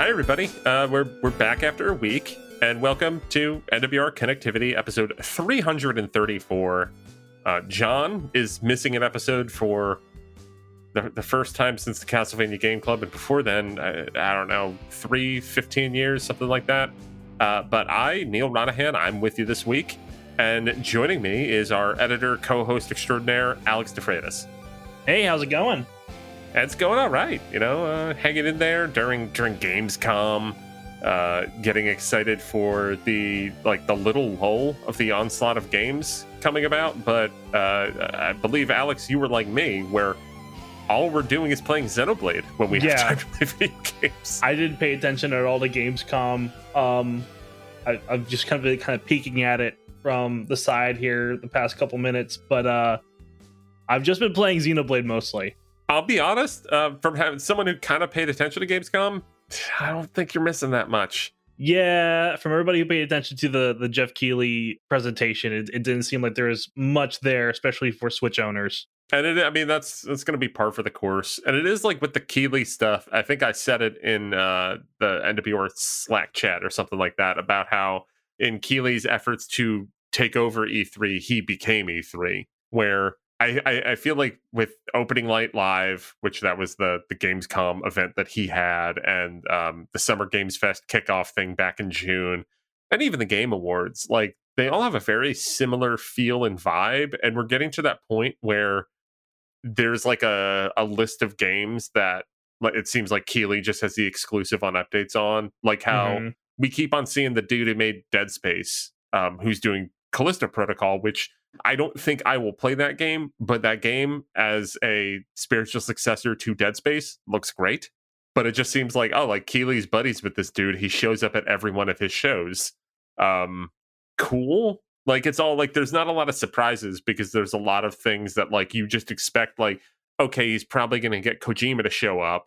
Hi, everybody. Uh, we're we're back after a week, and welcome to NWR Connectivity episode 334. Uh, John is missing an episode for the, the first time since the Castlevania Game Club, and before then, I, I don't know, three, 15 years, something like that. Uh, but I, Neal Ronaghan, I'm with you this week, and joining me is our editor, co-host extraordinaire, Alex DeFreitas. Hey, how's it going? It's going all right, you know, uh, hanging in there during during Gamescom, uh, getting excited for the like the little lull of the onslaught of games coming about. But uh, I believe Alex, you were like me, where all we're doing is playing Xenoblade when we Yeah. have time to play video games. I didn't pay attention at all to Gamescom. Um, I, I'm just kind of kind of peeking at it from the side here the past couple minutes, but uh, I've just been playing Xenoblade mostly. I'll be honest, uh, from having someone who kind of paid attention to Gamescom, I don't think you're missing that much. Yeah, from everybody who paid attention to the the Geoff Keighley presentation, it, it didn't seem like there was much there, especially for Switch owners. And it, I mean, that's that's going to be par for the course. And it is like with the Keighley stuff. I think I said it in uh, the NWR Slack chat or something like that about how in Keighley's efforts to take over E3, he became E3. Where I, I, I feel like with Opening Night Live, which that was the the Gamescom event that he had, and um, the Summer Games Fest kickoff thing back in June, and even the Game Awards, like they all have a very similar feel and vibe. And we're getting to that point where there's like a, a list of games that it seems like Keighley just has the exclusive on updates on, like how Mhm. we keep on seeing the dude who made Dead Space, um, who's doing Callisto Protocol, which I don't think I will play that game, but that game as a spiritual successor to Dead Space looks great. But it just seems like, oh, like Keighley's buddies with this dude. He shows up at every one of his shows. Um, cool. Like it's all like there's not a lot of surprises because there's a lot of things that like you just expect, like, okay, he's probably gonna get Kojima to show up.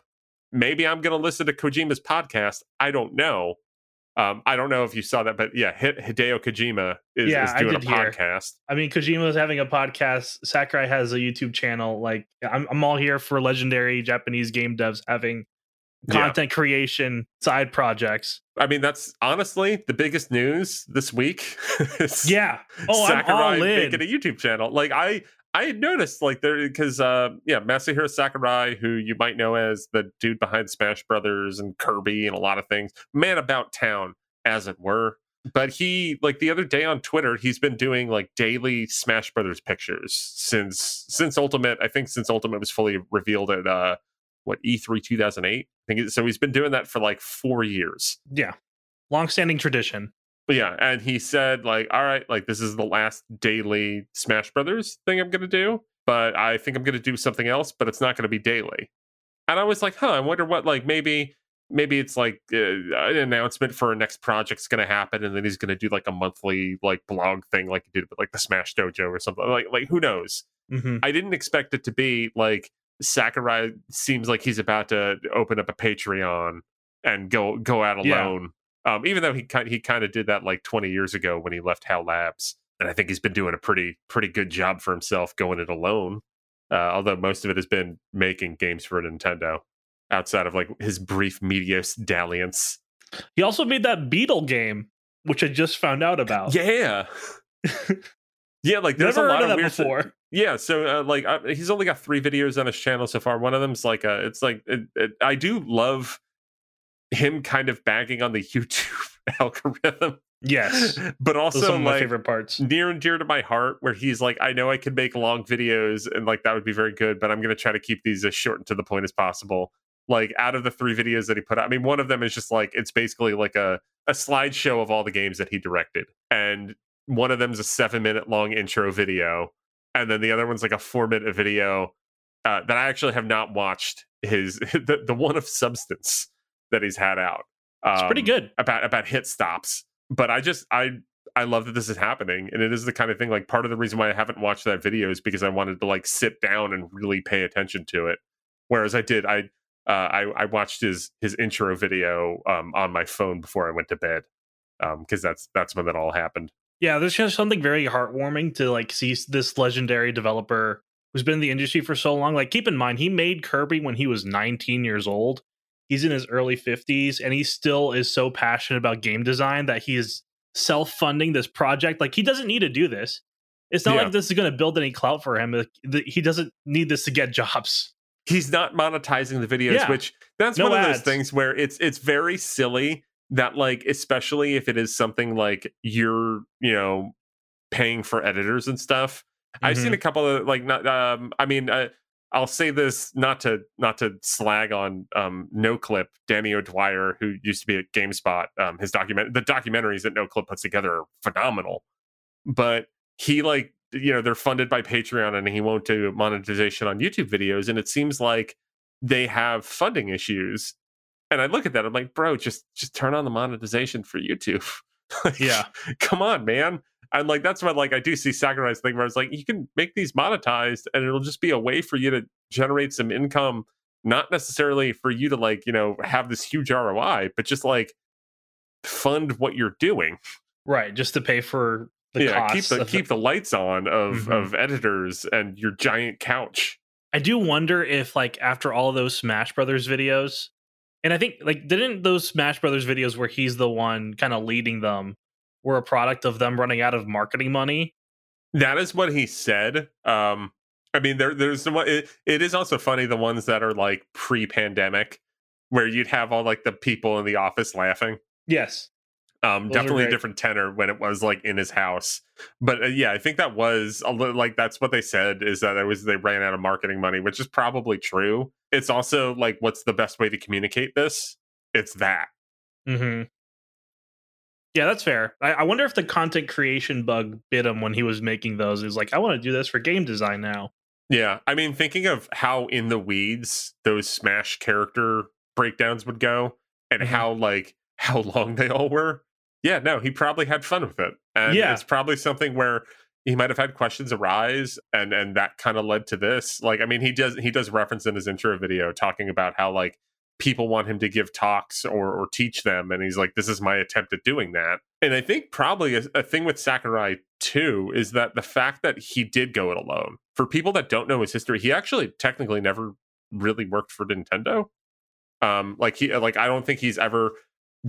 Maybe I'm gonna listen to Kojima's podcast. I don't know. Um, I don't know if you saw that, but yeah, Hideo Kojima is, Yeah, is doing a did hear. podcast. I mean, Kojima is having a podcast. Sakurai has a YouTube channel. Like, I'm, I'm all here for legendary Japanese game devs having Yeah. content creation side projects. I mean, that's honestly the biggest news this week. Yeah. Oh, I'm Sakurai all in. making a YouTube channel. Like I, I had noticed like there because uh, yeah, Masahiro Sakurai, who you might know as the dude behind Smash Brothers and Kirby and a lot of things, man about town, as it were. But he like the other day on Twitter, he's been doing like daily Smash Brothers pictures since since Ultimate. I think since Ultimate was fully revealed at uh what E3 2008. I think so. He's been doing that for like four years. Yeah. Longstanding tradition. But yeah, and he said like, all right, like this is the last daily Smash Brothers thing I'm gonna do, but I think I'm gonna do something else, but it's not gonna be daily. And I was like, huh, I wonder what like maybe maybe it's like uh, an announcement for a next project's gonna happen, and then he's gonna do like a monthly like blog thing like he did with like the Smash Dojo or something. Like like who knows? hmm I didn't expect it to be like Sakurai seems like he's about to open up a Patreon and go go out alone. Um, even though he kind he kind of did that like 20 years ago when he left HAL Labs, and I think he's been doing a pretty pretty good job for himself going it alone. Uh, although most of it has been making games for Nintendo, outside of like his brief media dalliance. He also made that Beetle game, which I just found out about. Yeah, yeah. Like there's Never a lot of that weird th- before. Yeah, so uh, like uh, he's only got three videos on his channel so far. One of them's like uh it's like it, it, I do love him kind of bagging on the YouTube algorithm, Yes. but also my like favorite parts. near and dear to my heart, where he's like, I know I can make long videos and like that would be very good, but I'm gonna try to keep these as short and to the point as possible. Like out of the three videos that he put out, I mean, one of them is just like it's basically like a a slideshow of all the games that he directed, and one of them's a seven minute long intro video, and then the other one's like a four minute video uh, that I actually have not watched. His the, the one of substance that he's had out. It's pretty Um, good. about about hit stops. But I just I I love that this is happening, and it is the kind of thing like part of the reason why I haven't watched that video is because I wanted to like sit down and really pay attention to it. Whereas I did I uh, I I watched his his intro video um, on my phone before I went to bed because that's that's when that all happened. Yeah, there's just something very heartwarming to like see this legendary developer who's been in the industry for so long. Like, keep in mind, he made Kirby when he was 19 years old. He's in his early 50s and he still is so passionate about game design that he is self-funding this project. Like he doesn't need to do this. It's not Yeah. like this is going to build any clout for him. He doesn't need this to get jobs. he's not monetizing the videos Yeah. which that's No one of those things where it's it's very silly that like especially if it is something like you're you know paying for editors and stuff i've Mm-hmm. seen a couple of like not um i mean uh, i'll say this not to not to slag on um no clip danny o'dwyer who used to be at gamespot um his document the documentaries that no clip puts together are phenomenal. But he like you know they're funded by patreon and he won't do monetization on youtube videos and it seems like they have funding issues. And i look at that i'm like bro just just turn on the monetization for youtube. Like, Yeah. come on man and like that's what like i do see sakurai's thing where it's like you can make these monetized and it'll just be a way for you to generate some income not necessarily for you to like you know have this huge roi but just like fund what you're doing Right. Just to pay for the yeah keep the keep the lights on of Mhm. of editors and your giant couch I do wonder if like after all those Smash Brothers videos, and I think like didn't those Smash Brothers videos where he's the one kind of leading them were a product of them running out of marketing money? that is what he said um i mean there there's some it, it is also funny the ones that are like pre-pandemic where you'd have all like the people in the office laughing. Yes. um Those definitely a different tenor when it was like in his house. But uh, yeah i think that was a little like that's what they said is that it was they ran out of marketing money which is probably true. It's also like what's the best way to communicate this? It's that. Hmm Yeah, that's fair. I, I wonder if the content creation bug bit him when he was making those. He's like, I want to do this for game design now. Yeah, I mean, thinking of how in the weeds those Smash character breakdowns would go, and Mhm. how like how long they all were. Yeah, no, he probably had fun with it, and Yeah. it's probably something where he might have had questions arise, and and that kind of led to this. Like, I mean, he does he does reference in his intro video talking about how like people want him to give talks or or teach them, and he's like, this is my attempt at doing that. And I think probably a, a thing with Sakurai too is that the fact that he did go it alone. For people that don't know his history, he actually technically never really worked for Nintendo. Um, like he like I don't think he's ever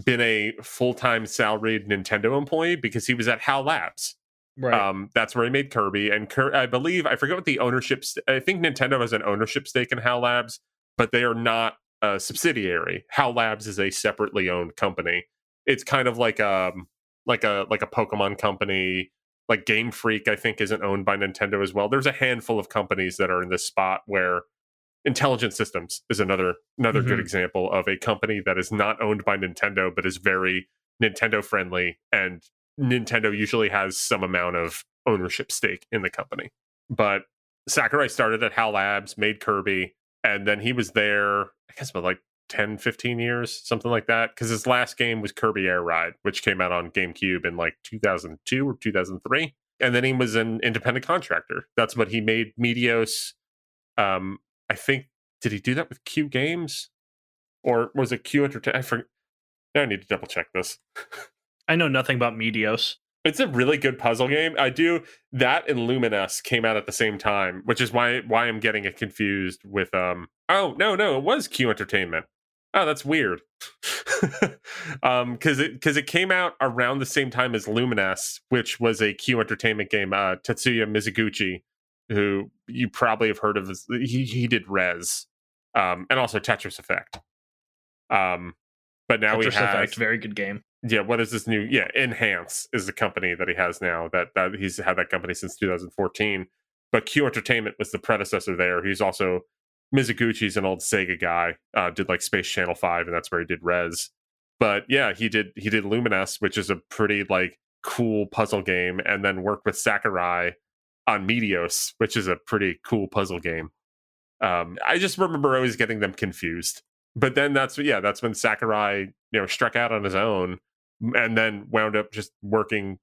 been a full-time salaried Nintendo employee because he was at HAL Labs. Right. Um, that's where he made Kirby, and Kir- I believe I forget what the ownership. St- I think Nintendo has an ownership stake in HAL Labs, but they are not a subsidiary. HAL Labs is a separately owned company. It's kind of like um like a like a Pokemon company. Like Game Freak, I think, isn't owned by Nintendo as well. There's a handful of companies that are in this spot where Intelligent Systems is another another good Mhm. example of a company that is not owned by Nintendo but is very Nintendo friendly and Nintendo usually has some amount of ownership stake in the company. But Sakurai started at HAL Labs, made Kirby, and then he was there, I guess, about like 10, 15 years, something like that. Because his last game was Kirby Air Ride, which came out on GameCube in like 2002 or 2003. And then he was an independent contractor. That's what he made Meteos. Um, I think, did he do that with Q Games? Or was it Q Entertainment? I I need to double check this. I know nothing about Meteos. It's a really good puzzle game. I do that and Lumines came out at the same time, which is why why I'm getting it confused with um oh no no it was Q Entertainment. Oh, that's weird. um cuz it cuz it came out around the same time as Lumines, which was a Q Entertainment game. Uh Tetsuya Mizuguchi, who you probably have heard of as he he did Rez. Um and also Tetris Effect. Um but now Tetris has Effect, very good game. Yeah what is this new yeah enhance is the company that he has now that that he's had that company since 2014 but q entertainment was the predecessor there. He's also mizuguchi's an old sega guy uh did like space channel 5 and that's where he did rez but yeah he did he did lumines which is a pretty like cool puzzle game and then worked with sakurai on meteos which is a pretty cool puzzle game. Um i just remember always getting them confused. But then that's yeah that's when sakurai you know struck out on his own and then wound up just working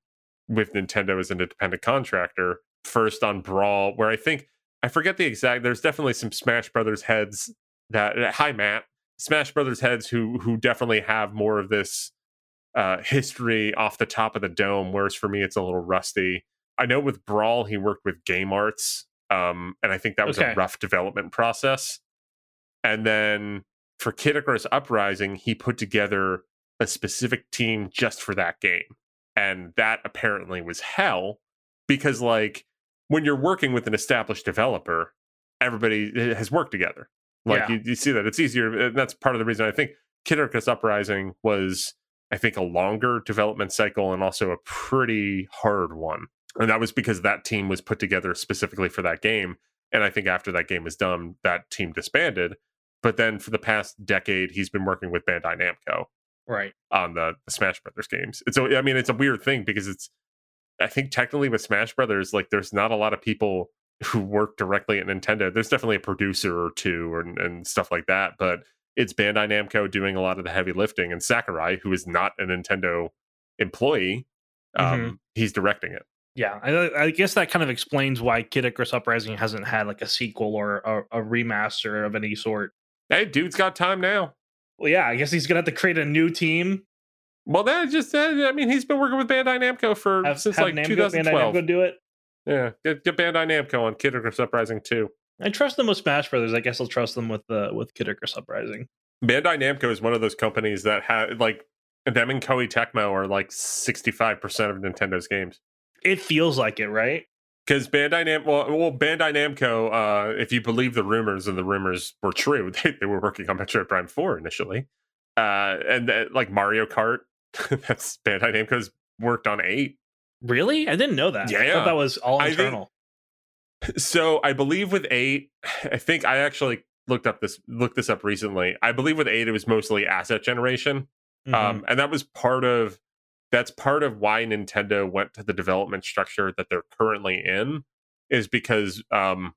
with nintendo as an independent contractor first on brawl where i think i forget the exact there's definitely some smash brothers heads that uh, hi matt smash brothers heads who who definitely have more of this uh history off the top of the dome whereas for me it's a little rusty i know with brawl he worked with game arts um and i think that was Okay. a rough development process and then for Kid Icarus Uprising, he put together a specific team just for that game. And that apparently was hell because, like, when you're working with an established developer, everybody eh, has worked together. Like, Yeah. you, you see that it's easier. And that's part of the reason I think Kid Icarus Uprising was, I think, a longer development cycle and also a pretty hard one. And that was because that team was put together specifically for that game. And I think after that game was done, that team disbanded. But then for the past decade, he's been working with Bandai Namco Right. on the, the Smash Brothers games. It's a, I mean, it's a weird thing because it's, I think technically with Smash Brothers, like there's not a lot of people who work directly at Nintendo. There's definitely a producer or two and, and stuff like that, but it's Bandai Namco doing a lot of the heavy lifting, and Sakurai, who is not a Nintendo employee, um, he's directing it. Yeah, I, I guess that kind of explains why Kid Icarus Uprising hasn't had like a sequel or a, a remaster of any sort. Hey, dude's got time now. Well, yeah, I guess he's gonna have to create a new team. Well, that just, uh, I mean, he's been working with Bandai Namco for Have, since have like Namco, Bandai 2012. Namco do it. Yeah, get, get Bandai Namco on Kid Icarus Uprising 2. I trust them with Smash Brothers. I guess I'll trust them with the with Kid Icarus Uprising. Bandai Namco is one of those companies that have like them and Koei Tecmo are like 65% of Nintendo's games. It feels like it, right? Because Bandai Nam well, well, Bandai Namco, uh, if you believe the rumors and the rumors were true, they, they were working on Metroid Prime 4 initially. Uh, and uh, like Mario Kart, that's Bandai Namco's worked on eight. Really? I didn't know that. I Yeah. thought that was all I think- internal. So I believe with eight, I think I actually looked up this looked this up recently. I believe with eight it was mostly asset generation. Mhm. um, and that was part of that's part of why Nintendo went to the development structure that they're currently in is because um,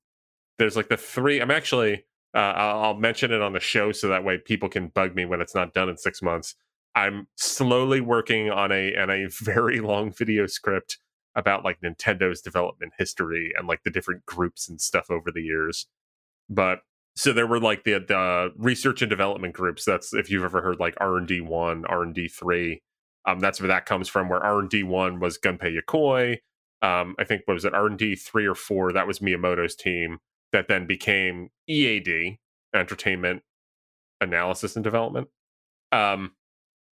there's like the three. I'm actually uh, I'll, mention it on the show so that way people can bug me when it's not done in six months. I'm slowly working on a and a very long video script about like Nintendo's development history and like the different groups and stuff over the years. But so there were like the the research and development groups. That's if you've ever heard like R and D one, R and D three. Um, that's where that comes from. Where R and D one was Gunpei Yokoi. Um, I think what was it R and D three or four? That was Miyamoto's team. That then became EAD, Entertainment Analysis and Development. Um,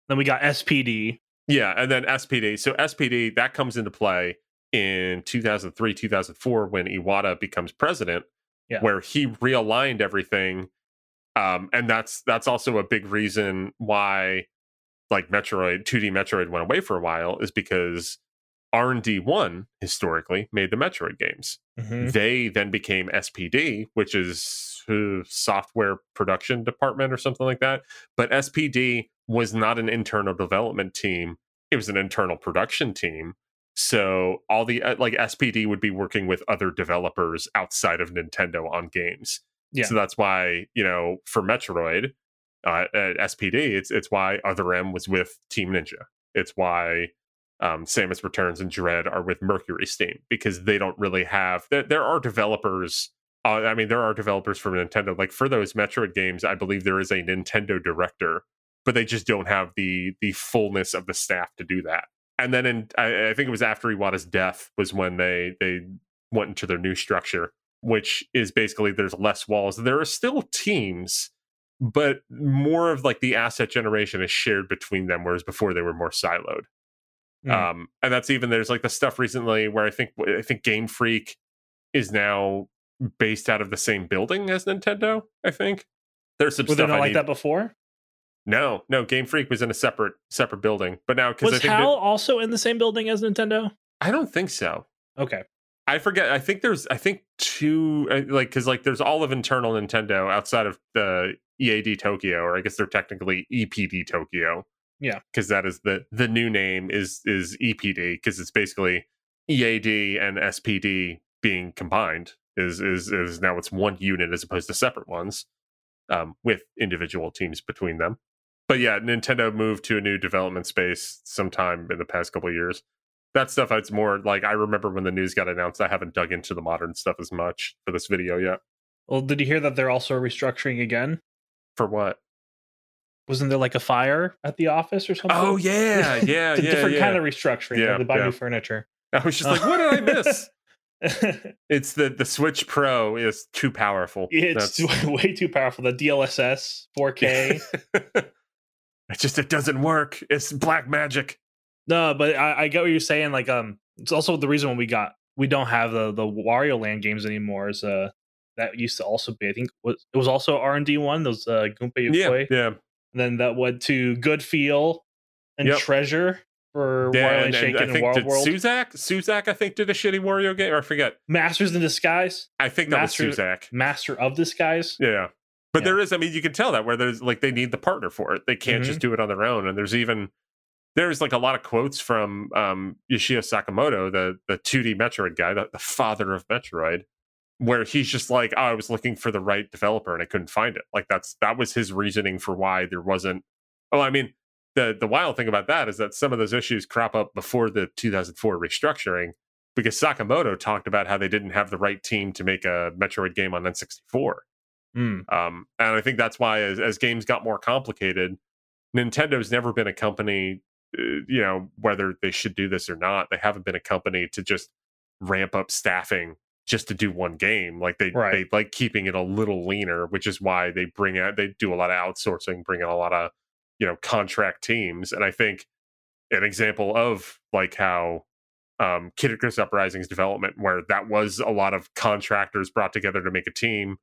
Then we got SPD. yeah, and then SPD. So SPD that comes into play in 2003, 2004 when Iwata becomes president, Yeah. where he realigned everything. Um, and that's that's also a big reason why like Metroid 2D Metroid went away for a while is because R&D 1 historically made the Metroid games. Mhm. They then became SPD, which is uh, software production department or something like that. But SPD was not an internal development team; it was an internal production team. So all the uh, like SPD would be working with other developers outside of Nintendo on games. Yeah. So that's why you know for Metroid, uh, at SPD, it's it's why Other M was with Team Ninja. It's why um, Samus Returns and Dread are with Mercury Steam because they don't really have. There, there are developers. Uh, I mean, there are developers from Nintendo. Like for those Metroid games, I believe there is a Nintendo director, but they just don't have the the fullness of the staff to do that. And then in, I, I think it was after Iwata's death was when they they went into their new structure, which is basically there's less walls. There are still teams, but more of like the asset generation is shared between them, whereas before they were more siloed. Mm. Um, and that's even there's like the stuff recently where I think I think Game Freak is now based out of the same building as Nintendo. I think there's some it stuff not I like need- that before? No, no, Game Freak was in a separate separate building, but now because I Was HAL that- also in the same building as Nintendo? I don't think so. Okay. I forget. I think there's. I think two. Like because like there's all of internal Nintendo outside of the EAD Tokyo, or I guess they're technically EPD Tokyo. Yeah. because that is the the new name is is EPD because it's basically EAD and SPD being combined. Is is is now it's one unit as opposed to separate ones, um, with individual teams between them. But yeah, Nintendo moved to a new development space sometime in the past couple of years that stuff it's more like i remember when the news got announced i haven't dug into the modern stuff as much for this video yet Well, did you hear that they're also restructuring again? For what Wasn't there like a fire at the office or something? oh yeah yeah it's a yeah different yeah kind of restructuring. Yeah, they buy yeah. new furniture. i was just like what did i miss it's the the Switch Pro is too powerful. it's That's- way too powerful. The DLSS 4K. it just it doesn't work. It's black magic. no, but I, I get what you're saying. Like, um, it's also the reason when we got we don't have the the Wario Land games anymore. Is uh that used to also be I think was it was also R and D one those uh Gunpei Yeah, Yokoi. yeah, And then that went to Good Feel and Yep. Treasure for yeah. Wario And, and and I think Wild did World. Suzak, Suzak, I think did a shitty Wario game. Or I forget. Masters in Disguise, I think that Master- was Suzak. Master of Disguise. Yeah. But Yeah. there is, I mean, you can tell that where there's like they need the partner for it. They can't Mhm. just do it on their own. And there's even there's like a lot of quotes from um Yoshio Sakamoto, the the 2D Metroid guy, the, the father of Metroid, where he's just like, oh, I was looking for the right developer and I couldn't find it. Like that's that was his reasoning for why there wasn't oh, I mean, the the wild thing about that is that some of those issues crop up before the 2004 restructuring because Sakamoto talked about how they didn't have the right team to make a Metroid game on N64. Mm. Um, and I think that's why, as, as games got more complicated, Nintendo's never been a company, uh, you know, whether they should do this or not, they haven't been a company to just ramp up staffing just to do one game. Like they, Right. they like keeping it a little leaner, which is why they bring out, they do a lot of outsourcing, bring in a lot of, you know, contract teams. And I think an example of like how um, Kid Icarus Uprising's development, where that was a lot of contractors brought together to make a team.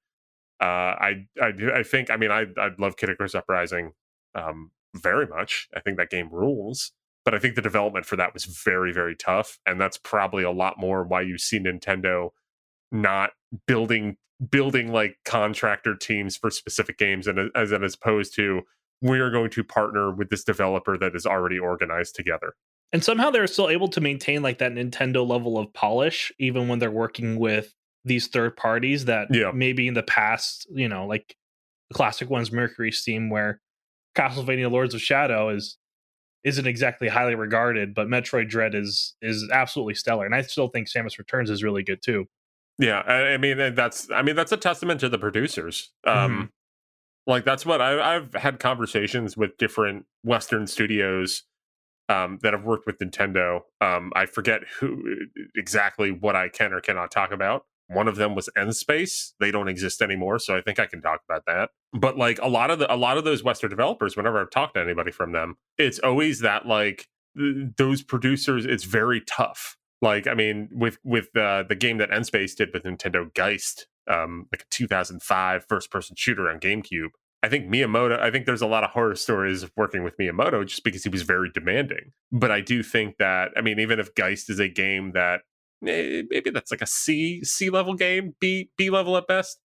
Uh, I, I, I think, I mean, I, I love Kid Icarus Uprising um, very much. I think that game rules, but I think the development for that was very, very tough, and that's probably a lot more why you see Nintendo not building building like contractor teams for specific games, and as as opposed to we are going to partner with this developer that is already organized together. And somehow they're still able to maintain like that Nintendo level of polish, even when they're working with these third parties that Yeah. maybe in the past, you know, like the classic ones, Mercury Steam, where Castlevania Lords of Shadow is isn't exactly highly regarded, but Metroid Dread is is absolutely stellar. And I still think Samus Returns is really good too. Yeah, I, I mean that's I mean that's a testament to the producers. Um, Like that's what I, I've had conversations with different Western studios um, that have worked with Nintendo. Um, I forget who exactly what I can or cannot talk about. One of them was N-Space. They don't exist anymore, so I think I can talk about that. But like a lot of the a lot of those Western developers, whenever I've talked to anybody from them, it's always that like th- those producers. It's very tough. Like I mean, with with uh, the game that N-Space did with Nintendo Geist, um, like a 2005 first person shooter on GameCube. I think Miyamoto, I think there's a lot of horror stories of working with Miyamoto just because he was very demanding. But I do think that, I mean, even if Geist is a game that maybe that's like a C C level game, B B level at best,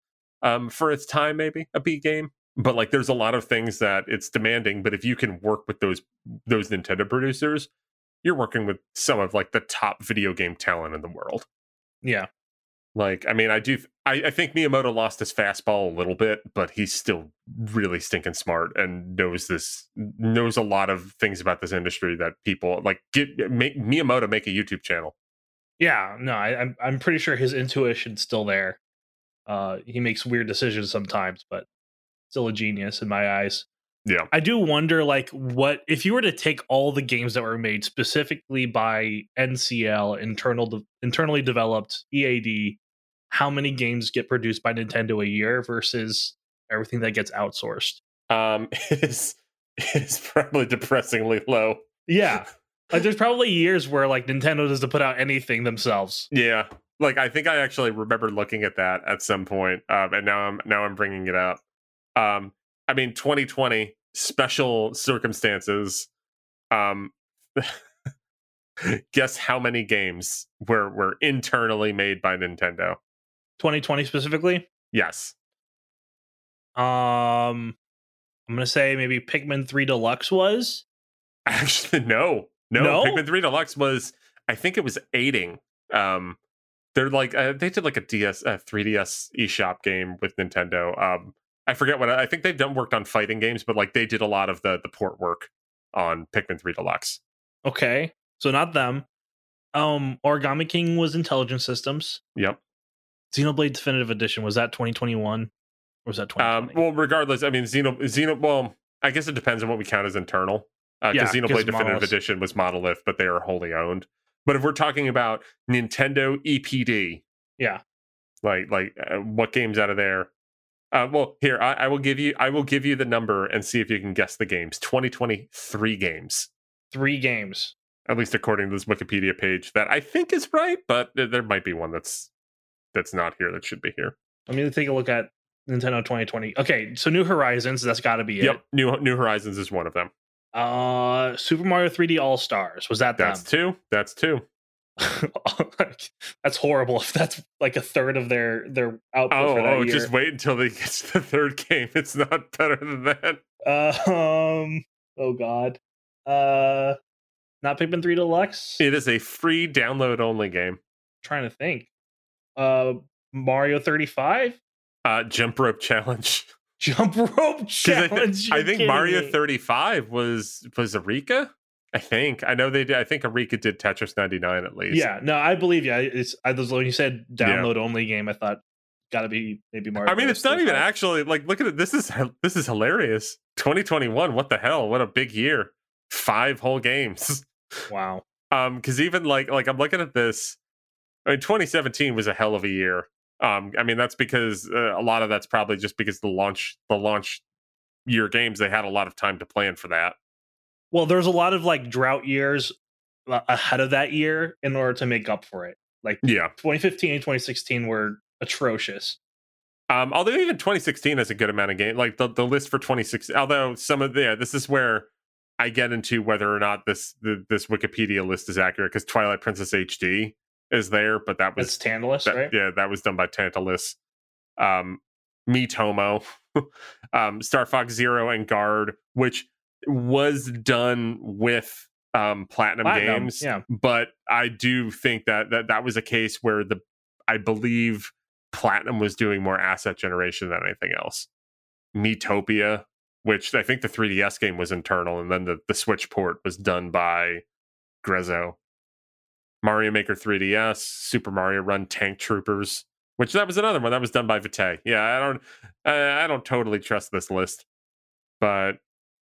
um, for its time, maybe a B game. But like, there's a lot of things that it's demanding. But if you can work with those those Nintendo producers, you're working with some of like the top video game talent in the world. Yeah. Like, I mean, I do. I, I think Miyamoto lost his fastball a little bit, but he's still really stinking smart and knows this. Knows a lot of things about this industry that people like. Get make Miyamoto make a YouTube channel. Yeah, no, I, I'm I'm pretty sure his intuition's still there. Uh, he makes weird decisions sometimes, but still a genius in my eyes. Yeah, I do wonder, like, what if you were to take all the games that were made specifically by NCL, internal de- internally developed EAD, how many games get produced by Nintendo a year versus everything that gets outsourced? um, is is probably depressingly low. Yeah, like there's probably years where like Nintendo doesn't put out anything themselves. Yeah, like I think I actually remember looking at that at some point, um, and now I'm now I'm bringing it up. Um, I mean, 2020 special circumstances. Um, guess how many games were were internally made by Nintendo? 2020 specifically. Yes, Um, I'm gonna say maybe Pikmin 3 Deluxe was. actually, no, no. No? Pikmin 3 Deluxe was, I think it was Eighting. Um, they're like uh, they did like a DS, uh, 3DS eShop game with Nintendo. Um, I forget what I think they've done worked on fighting games, but like they did a lot of the the port work on Pikmin 3 Deluxe. Okay, so not them. Um, Origami King was Intelligent Systems. Yep. Xenoblade Definitive Edition was that 2021 or was that Um, well, regardless, I mean, Xeno, Xeno. Well, I guess it depends on what we count as internal. Because Yeah, Xenoblade Definitive Monolith. Edition was Monolith, but they are wholly owned. But if we're talking about Nintendo EPD, Yeah. like like uh, what games out of there? Uh, well, here I, I will give you I will give you the number and see if you can guess the games. 2023 games, Three games. at least according to this Wikipedia page. That I think is right, but there- might be one that's that's not here that should be here. Let me take a look at Nintendo 2020. Okay, so New Horizons, that's got to be it. Yep, New New Horizons is one of them. Uh, Super Mario 3D All Stars was that them? That's two. That's two. that's horrible. If that's like a third of their their output Oh, for that oh, just wait until they get to the third game. It's not better than that. Uh, um. Oh God. Uh, not Pikmin 3 Deluxe. It is a free download only game. trying to think. Uh, Mario 35. Uh, jump rope challenge. Jump Rope challenge. I You're think Mario me. 35 was was Arika. I think I know they did. I think Arika did Tetris 99 at least. Yeah, no, I believe you. It's I was when you said Yeah. download only game, I thought got to be maybe Mario. I mean, it's not even 35. actually like look at it. This is this is hilarious. 2021. What the hell? What a big year. Five whole games. Wow. um because even like like i'm looking at this I mean, 2017 was a hell of a year um i mean that's because uh, a lot of that's probably just because the launch the launch year games they had a lot of time to plan for that Well, there's a lot of like drought years uh, ahead of that year in order to make up for it. Like yeah 2015 and 2016 were atrocious. um although even 2016 has a good amount of game like the, the list for 2016 although some of the yeah, this is where i get into whether or not this the, this wikipedia list is accurate because twilight princess hd is there but that was It's Tantalus, that, right? Yeah, that was done by Tantalus. Um, Miitomo, um, Star Fox Zero, and Guard, which was done with um, Platinum, Platinum, Games. yeah. But I do think that, that that was a case where the I believe Platinum was doing more asset generation than anything else. Miitopia, which I think the 3DS game was internal, and then the, the Switch port was done by Grezzo. Mario Maker 3DS, Super Mario Run Tank Troopers, which that was another one that was done by Vitei. Yeah, I don't, I I don't totally trust this list, but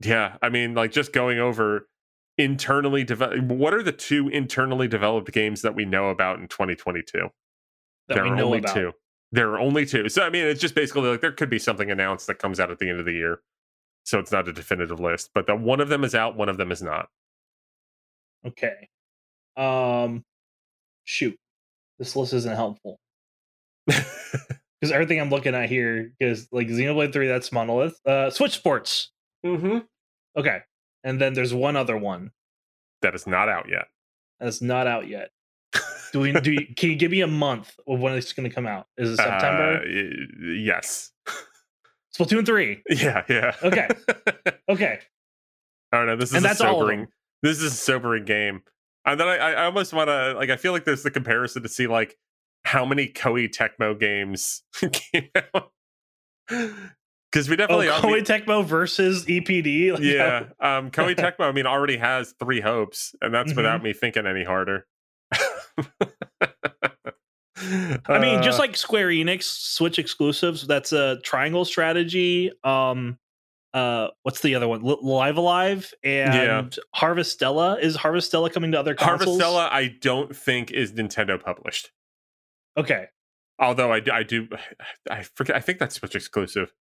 yeah, I mean, like just going over internally developed. What are the two internally developed games that we know about in 2022? That there are only about. two. There are only two. So I mean, it's just basically like there could be something announced that comes out at the end of the year. So it's not a definitive list, but that one of them is out, one of them is not. Okay. Um, shoot, this list isn't helpful because everything I'm looking at here is like Xenoblade Three. That's Monolith. Uh, Switch Sports. Mm-hmm. Okay, and then there's one other one That is not out yet. that's not out yet. Do we? Do you, can you give me a month of when it's going to come out? Is it September? Uh, yes. Splatoon three. Yeah, yeah. Okay. Okay. I don't know. This is And a that's all sobering. them. This is a sobering game. And then I, I almost want to like. I feel like there's the comparison to see like how many Koei Tecmo games came out. Because we Oh, definitely are- Koei Tecmo versus EPD. Like, yeah. Um, Koei Tecmo, I mean, already has three hopes, and that's Mhm. without me thinking any harder. I mean, just Uh, like Square Enix Switch exclusives, that's a triangle strategy. Um, uh, what's the other one? Li- Live Alive and Yeah. Harvestella. Is Harvestella coming to other consoles? Harvestella, I don't think is Nintendo published. Okay, Although I, do- I do, I forget. I think that's Switch exclusive.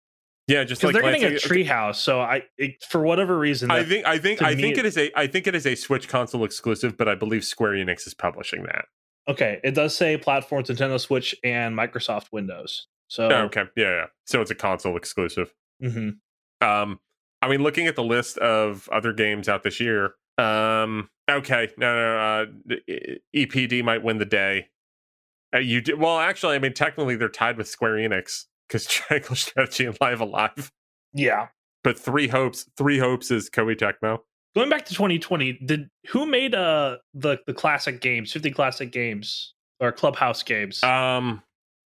Yeah, just like they're getting a treehouse. So I, it, for whatever reason, I think I think I think it- is a I think it is a Switch console exclusive, but I believe Square Enix is publishing that. okay, it does say platforms Nintendo Switch and Microsoft Windows. So Oh, okay, yeah, yeah. So it's a console exclusive. mhm. Um, I mean, looking at the list of other games out this year, um, okay, no, no, uh, EPD might win the day. Uh, you do well, actually. I mean, technically, they're tied with Square Enix because Triangle Strategy and Live Alive. yeah. But Three Hopes, Three Hopes is Koei Tecmo. Going back to 2020, did who made uh the the classic games, 50 classic games or clubhouse games? Um,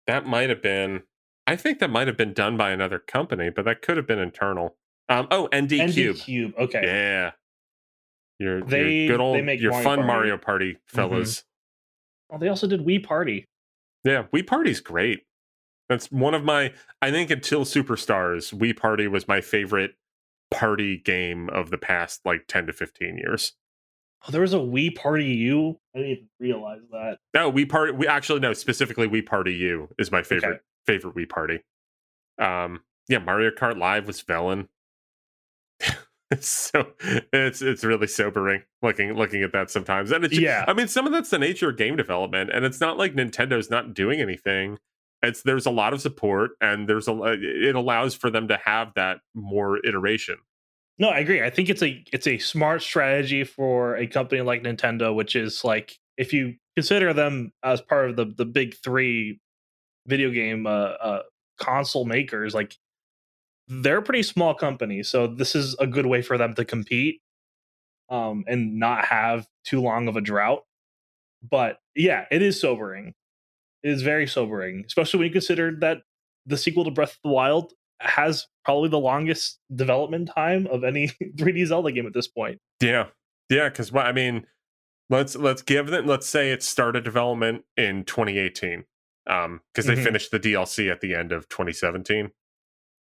that might have been. I think that might have been done by another company, but that could have been internal. Um, oh, ND, ND Cube. Cube. Okay. Yeah, your They- your good they old make your Mario fun Party. Mario Party fellas. Oh, they also did Wii Party. Yeah, Wii Party's great. That's one of my. I think until Superstars, Wii Party was my favorite party game of the past like ten to fifteen years. Oh, there was a Wii Party U. I didn't even realize that. No, Wii Party. We actually no. Specifically, Wii Party. You is my favorite Okay. favorite Wii Party. Um, yeah, Mario Kart Live was Velan. it's so it's it's really sobering looking looking at that sometimes, and it's Yeah. I mean, some of that's the nature of game development, and it's not like Nintendo's not doing anything. It's there's a lot of support, and there's a it allows for them to have that more iteration. No, I agree. I think it's a it's a smart strategy for a company like Nintendo, which is like if you consider them as part of the the big three video game uh, uh, console makers, like they're a pretty small company. So this is a good way for them to compete um, and not have too long of a drought. But yeah, it is sobering. Is very sobering, especially when you consider that the sequel to Breath of the Wild has probably the longest development time of any 3D Zelda game at this point. Yeah, yeah. Because I mean, let's let's give them. Let's say it started development in 2018, um, because they Mhm. finished the DLC at the end of 2017.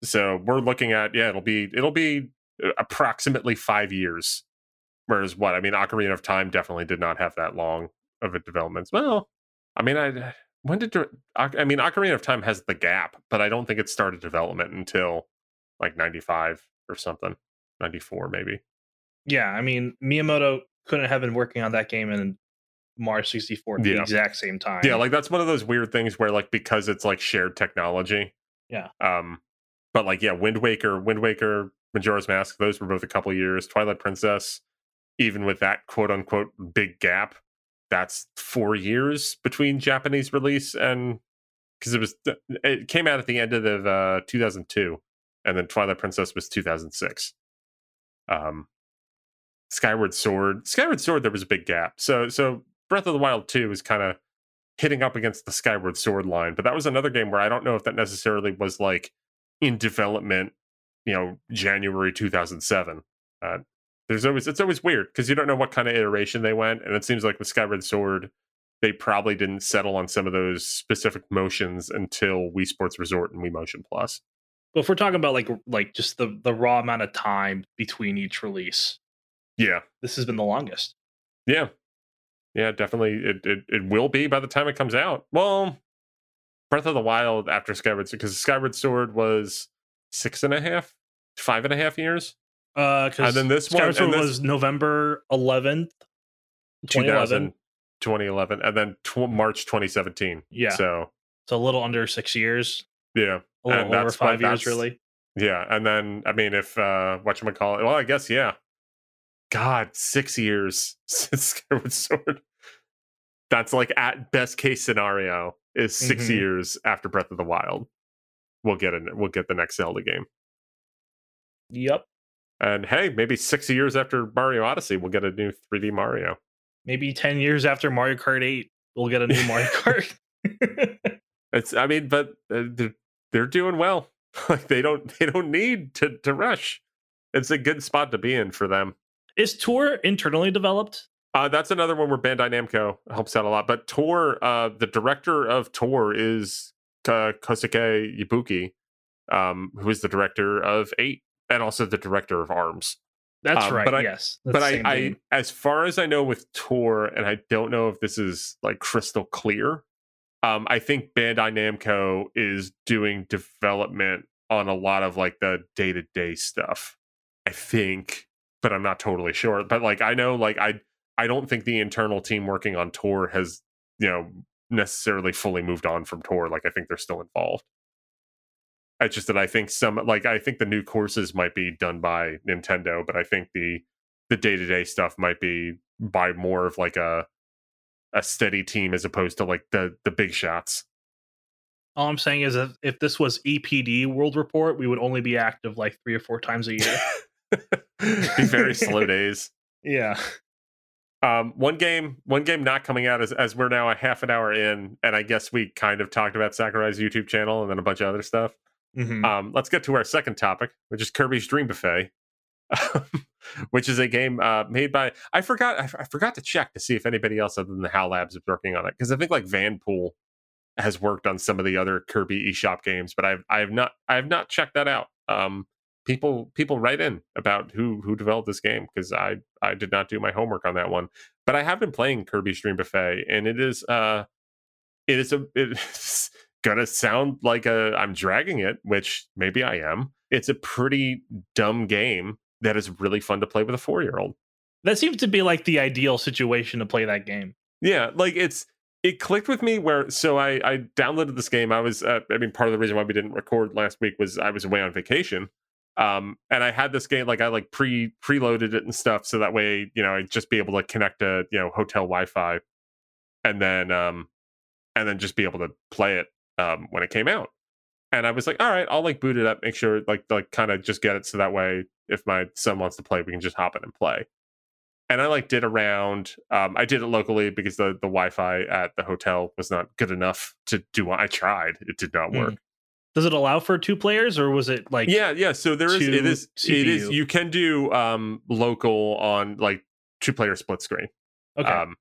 So we're looking at yeah, it'll be it'll be uh, approximately five years. Whereas what I mean, Ocarina of Time definitely did not have that long of a development. Well, I mean, I when did I mean Ocarina of Time has the gap, but I don't think it started development until like 95 or something, 94 maybe. Yeah, I mean Miyamoto couldn't have been working on that game in Mario 64 at the exact same time. Yeah, like that's one of those weird things where like because it's like shared technology. Yeah. Um but like yeah, Wind Waker, Wind Waker, Majora's Mask, those were both a couple years. Twilight Princess, even with that quote unquote big gap, that's 4 years between Japanese release and cuz it was it came out at the end of the uh 2002 and then Twilight Princess was 2006. Um Skyward Sword, Skyward Sword there was a big gap. So so Breath of the Wild 2 is kind of hitting up against the Skyward Sword line. But that was another game where I don't know if that necessarily was like in development, you know, January 2007. Uh, there's always it's always weird because you don't know what kind of iteration they went, and it seems like with Skyward Sword, they probably didn't settle on some of those specific motions until Wii Sports Resort and Wii Motion Plus. But if we're talking about like like just the the raw amount of time between each release, Yeah, this has been the longest. yeah, yeah. Definitely, it it, it will be by the time it comes out. Well, Breath of the Wild after Skyward because Skyward Sword was six and a half, five and a half years. Uh, And then this one- Skyward Sword this- was November 11th, 2011. 2011 and then tw- March 2017. Yeah. So, it's a little under six years, yeah. a little And over five years, really. Yeah. And then, I mean, if, uh, whatchamacallit, well, I guess, yeah. God, six years since Skyward Sword. That's like at best case scenario is 6 Mhm. years after Breath of the Wild. We'll get. We'll get the next Zelda game. Yep. And hey, maybe six years after Mario Odyssey, we'll get a new 3D Mario. Maybe 10 years after Mario Kart 8, we'll get a new Mario Kart. It's I mean, but uh, they're, they're doing well. like they don't they don't need to to rush. It's a good spot to be in for them. Is Tour internally developed? Uh, that's another one where Bandai Namco helps out a lot. But Tour, uh, the director of Tour is uh, Kosuke Yabuki, um, who is the director of Eight and also the director of Arms. That's Um, right. but I- yes. That's but I, I, as far as I know, with Tour, and I don't know if this is like crystal clear. Um, I think Bandai Namco is doing development on a lot of like the day to day stuff. I think, but I'm not totally sure. But like, I know, like, I, I don't think the internal team working on Tour has, you know, necessarily fully moved on from Tour. Like, I think they're still involved. It's just that I think some, like, I think the new courses might be done by Nintendo, but I think the the day to day stuff might be by more of like a a steady team as opposed to like the the big shots. All I'm saying is that if this was EPD World Report, we would only be active like three or four times a year. be very slow days. yeah. Um, one game, one game not coming out as as we're now a half an hour in, and I guess we kind of talked about Sakurai's YouTube channel and then a bunch of other stuff. Mhm. Um, let's get to our second topic, which is Kirby's Dream Buffet, which is a game uh, made by I forgot I, forgot to check to see if anybody else other than the HAL Labs is working on it because I think like Vanpool has worked on some of the other Kirby eShop games, but I've I have not I have not checked that out. Um, people people write in about who who developed this game because I I did not do my homework on that one. But I have been playing Kirby's Dream Buffet, and it is uh it is a it's gonna sound like a I'm dragging it, which maybe I am. It's a pretty dumb game that is really fun to play with a four year old. That seems to be like the ideal situation to play that game. Yeah, like it's it clicked with me where so I I downloaded this game. I was uh, I mean part of the reason why we didn't record last week was I was away on vacation. Um and I had this game like I like pre preloaded it and stuff so that way, you know, I'd just be able to connect to, you know, hotel Wi-Fi and then um and then just be able to play it um when it came out. And I was like, all right, I'll like boot it up, make sure like like kind of just get it so that way if my son wants to play, we can just hop in and play and I like did around. Um, I did it locally because the the Wi-Fi at the hotel was not good enough to do. What I tried; it did not work. Mm. Does it allow for two players, or was it like? Yeah, yeah. So there is it is CPU? it is you can do um local on like two player split screen. Okay. Um,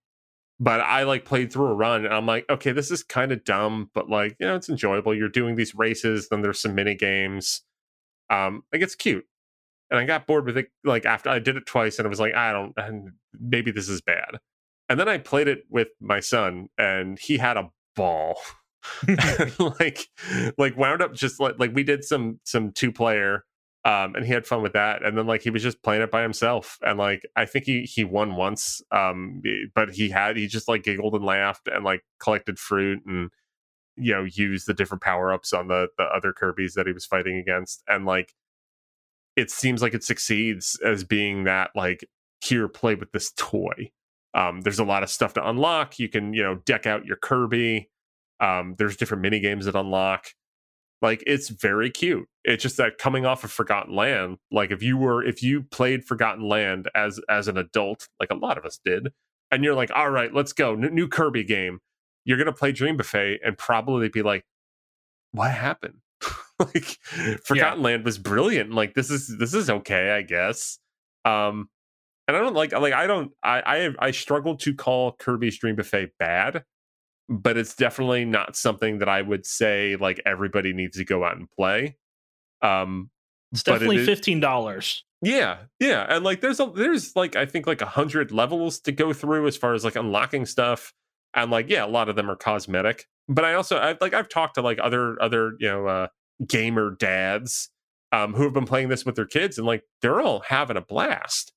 but I like played through a run and I'm like, okay, this is kind of dumb, but like, you know, it's enjoyable. You're doing these races, then there's some mini games. Um, like it's cute and I got bored with it. Like after I did it twice, and I was like, I don't, maybe this is bad. And then I played it with my son, and he had a ball. like, like wound up just like like we did some some two player, um, and he had fun with that. And then like he was just playing it by himself, and like I think he he won once, um, but he had he just like giggled and laughed and like collected fruit and you know used the different power ups on the the other Kirby's that he was fighting against, and like it seems like it succeeds as being that like here play with this toy. Um, there's a lot of stuff to unlock. You can you know deck out your kirby. Um, there's different mini games that unlock like it's very cute it's just that coming off of forgotten land like if you were if you played forgotten land as as an adult like a lot of us did and you're like all right let's go N- new kirby game you're gonna play dream buffet and probably be like what happened like Forgotten yeah. Land was brilliant. Like this is this is okay, I guess. Um and I don't like like I don't I I I struggle to call Kirby's Dream Buffet bad, but it's definitely not something that I would say like everybody needs to go out and play. Um it's definitely it fifteen dollars. Yeah, yeah, and like there's a there's like I think like a hundred levels to go through as far as like unlocking stuff, and like yeah, a lot of them are cosmetic. But I also I like I've talked to like other other you know uh gamer dads um, who have been playing this with their kids and like they're all having a blast.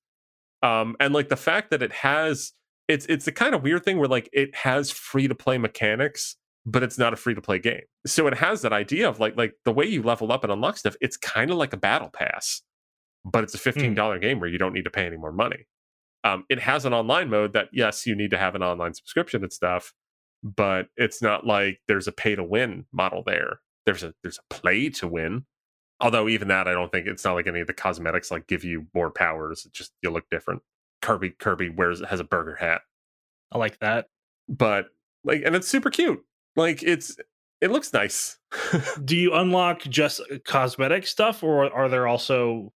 Um, and like the fact that it has it's it's the kind of weird thing where like it has free to play mechanics, but it's not a free to play game. So it has that idea of like like the way you level up and unlock stuff. It's kind of like a battle pass, but it's a $15 mm. game where you don't need to pay any more money. Um, it has an online mode that yes, you need to have an online subscription and stuff, but it's not like there's a pay to win model there there's a there's a play to win. Although even that, I don't think it's not like any of the cosmetics like give you more powers. It just you look different. Kirby Kirby wears has a burger hat. I like that. But like, and it's super cute. Like it's it looks nice. Do you unlock just uh, cosmetic stuff, or are there also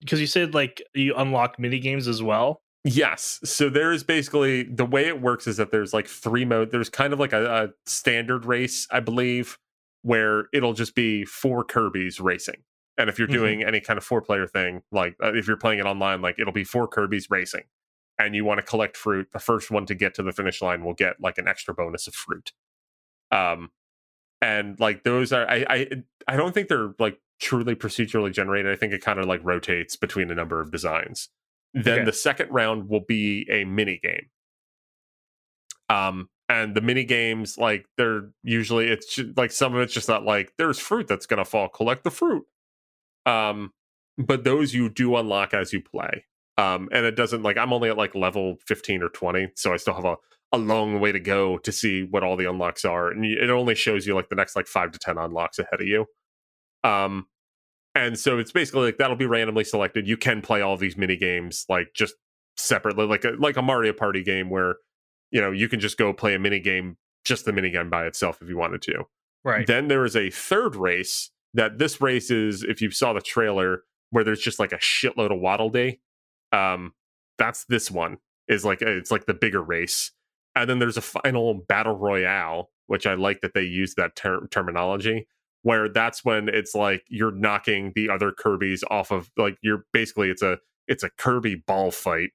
because you said like you unlock mini games as well? Yes. So there is basically the way it works is that there's like three mode. There's kind of like a, a standard race, I believe, where it'll just be four Kirby's racing. And if you're mm-hmm. doing any kind of four player thing, like uh, if you're playing it online, like it'll be four Kirby's racing and you want to collect fruit. The first one to get to the finish line will get like an extra bonus of fruit. Um, and like those are, I, I, I don't think they're like truly procedurally generated. I think it kind of like rotates between a number of designs. Then okay. the second round will be a mini game. Um, and the mini games like they're usually it's just, like some of it's just not like there's fruit that's gonna fall collect the fruit um but those you do unlock as you play um and it doesn't like i'm only at like level 15 or 20 so i still have a, a long way to go to see what all the unlocks are and it only shows you like the next like five to ten unlocks ahead of you um and so it's basically like that'll be randomly selected you can play all these mini games like just separately like a like a mario party game where you know, you can just go play a mini game, just the mini game by itself if you wanted to. Right. Then there is a third race that this race is, if you saw the trailer, where there's just like a shitload of Waddle Dee. Um, that's this one is like it's like the bigger race, and then there's a final battle royale, which I like that they use that ter- terminology where that's when it's like you're knocking the other Kirby's off of like you're basically it's a it's a Kirby ball fight.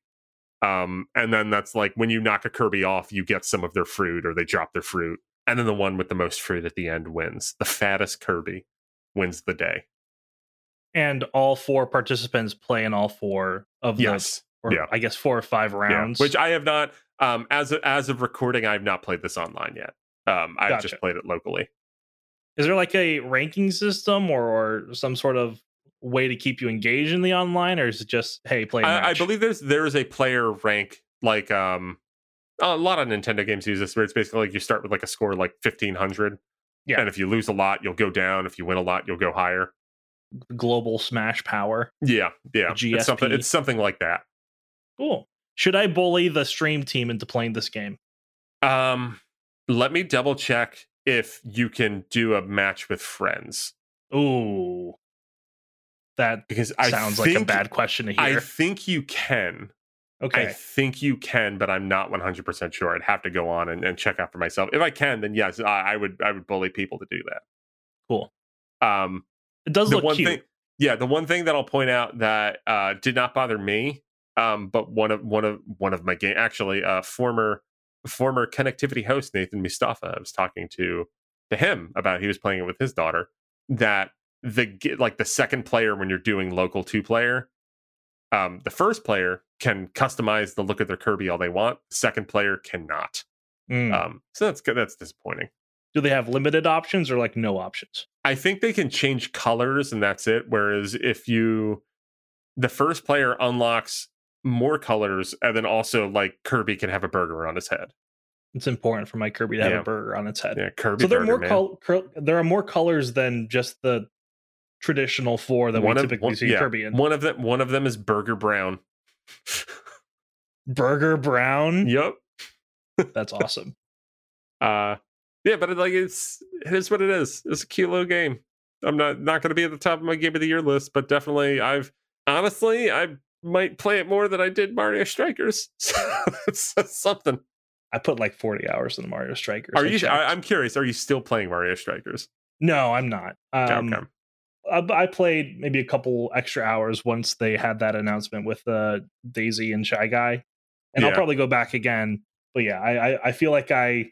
Um, and then that's like when you knock a Kirby off, you get some of their fruit or they drop their fruit. And then the one with the most fruit at the end wins. The fattest Kirby wins the day. And all four participants play in all four of Yes. or Yeah. I guess four or five rounds. Yeah, which I have not. Um, as of, as of recording, I have not played this online yet. Um, I've Gotcha. just played it locally. is there like a ranking system or, or some sort of way to keep you engaged in the online, or is it just hey play? I, I believe there's there is a player rank like um a lot of Nintendo games use this where it's basically like you start with like a score like fifteen hundred. Yeah. And if you lose a lot, you'll go down. If you win a lot, you'll go higher. global Smash Power. Yeah, yeah. It's something GSP. it's something like that. Cool. Should I bully the stream team into playing this game? Um let me double check if you can do a match with friends. Ooh, that Because I sounds like a bad question to hear. I think you can. I think you can, but I'm not 100% sure. I'd have to go on and, and check out for myself. If I can, then yes, I, I would I would bully people to do that. cool. Um, It does look one cute. thing, yeah, the one thing that I'll point out that uh, did not bother me, um, but one of one of one of my game actually, uh, former former connectivity host Nathan Mustafa, I was talking to to him about he was playing it with his daughter. That the like the second player when you're doing local two player, um, the first player can customize the look of their Kirby all they want. Second player cannot. Mm. Um, so that's good. That's disappointing. Do they have limited options or like no options? I think they can change colors and that's it. Whereas if you, the first player unlocks more colors, and then also like Kirby can have a burger on his head. It's important for my Kirby to have a burger on its head. Yeah, Kirby. so there are more col- col- there are more colors than just the traditional four that One we of- typically one- see yeah, Kirby in. One of them. One of them is burger brown. Burger Brown. yep. That's awesome. Uh, yeah, but it, like it's it is what it is. It's a cute little game. I'm not not going to be at the top of my game of the year list, but definitely I've honestly I might play it more than I did Mario Strikers. So that's something. I put like 40 hours into Mario Strikers. Are I you? checked. I, I'm curious. Are you still playing Mario Strikers? no, I'm not. Um, okay. I, I played maybe a couple extra hours once they had that announcement with uh, Daisy and Shy Guy, and I'll probably go back again. But yeah, I, I, I feel like I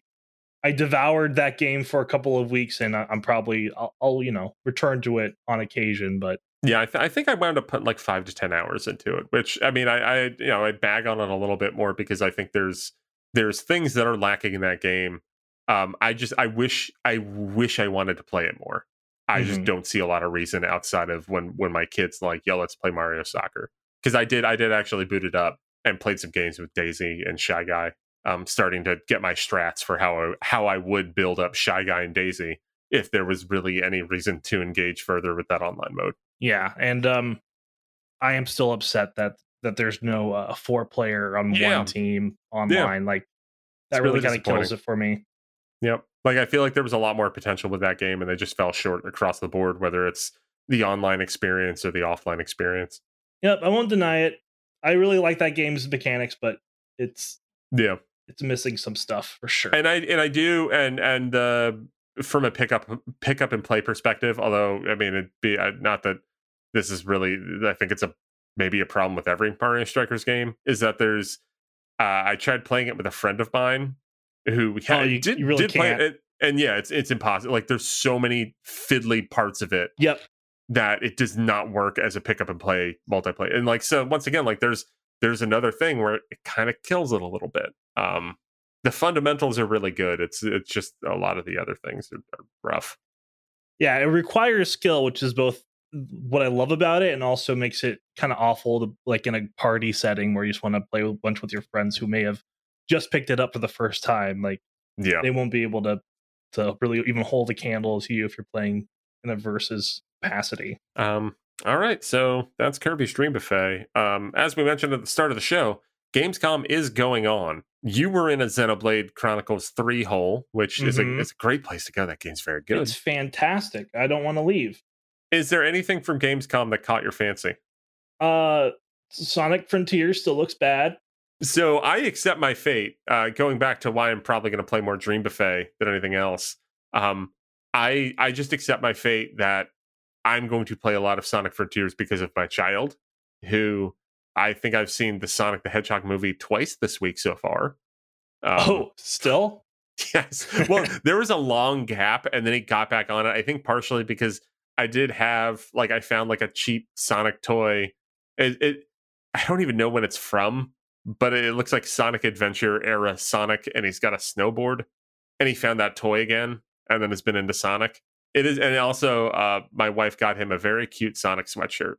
I devoured that game for a couple of weeks, and I, I'm probably I'll, I'll you know return to it on occasion. But Yeah, I, th- I think I wound up putting like five to ten hours into it. Which I mean, I, I you know I bag on it a little bit more because I think there's there's things that are lacking in that game. Um, I just I wish I wish I wanted to play it more. I just Mhm. don't see a lot of reason outside of when when my kids like, yo, let's play Mario Soccer. Because I did I did actually boot it up and played some games with Daisy and Shy Guy. Um, starting to get my strats for how I, how I would build up Shy Guy and Daisy if there was really any reason to engage further with that online mode. yeah, and um, I am still upset that that there's no uh, four player on Yeah. one team online. Like that It's really, really kind of kills it for me. Yep. Like I feel like there was a lot more potential with that game and they just fell short across the board, whether it's the online experience or the offline experience. Yep, I won't deny it. I really like that game's mechanics, but it's Yeah. it's missing some stuff for sure. And I and I do and and uh from a pickup pickup and play perspective, although I mean it'd be uh, not that this is really I think it's a maybe a problem with every Mario Strikers game is that there's uh, I tried playing it with a friend of mine who Oh, had, you- did, you really did play can't. it and yeah it's it's impossible like there's so many fiddly parts of it yep. that it does not work as a pick up and play multiplayer. And like so once again, like there's there's another thing where it kind of kills it a little bit. Um the fundamentals are really good. It's it's just a lot of the other things are, are rough. Yeah, it requires skill, which is both what I love about it and also makes it kind of awful to like in a party setting where you just want to play a bunch with your friends who may have just picked it up for the first time. Like Yeah. they won't be able to to really even hold a candle to you if you're playing in a versus capacity. Um all right, so that's Kirby's Dream Buffet. Um as we mentioned at the start of the show, Gamescom is going on. You were in a Xenoblade Chronicles 3 hole, which is a Mhm. it's a great place to go. That game's very good. It's fantastic. I don't want to leave. Is there anything from Gamescom that caught your fancy? Uh Sonic Frontier still looks bad. So I accept my fate. Uh, going back to why I'm probably going to play more Dream Buffet than anything else. Um, I I just accept my fate that I'm going to play a lot of Sonic Frontiers because of my child, who I think I've seen the Sonic the Hedgehog movie twice this week so far. Um, oh, still? Yes. Well, there was a long gap, and then he got back on it. I think partially because I did have like I found like a cheap Sonic toy. It, it I don't even know when it's from, but it looks like Sonic Adventure era Sonic, and he's got a snowboard, and he found that toy again, and then has been into Sonic. It is, and also uh, my wife got him a very cute Sonic sweatshirt,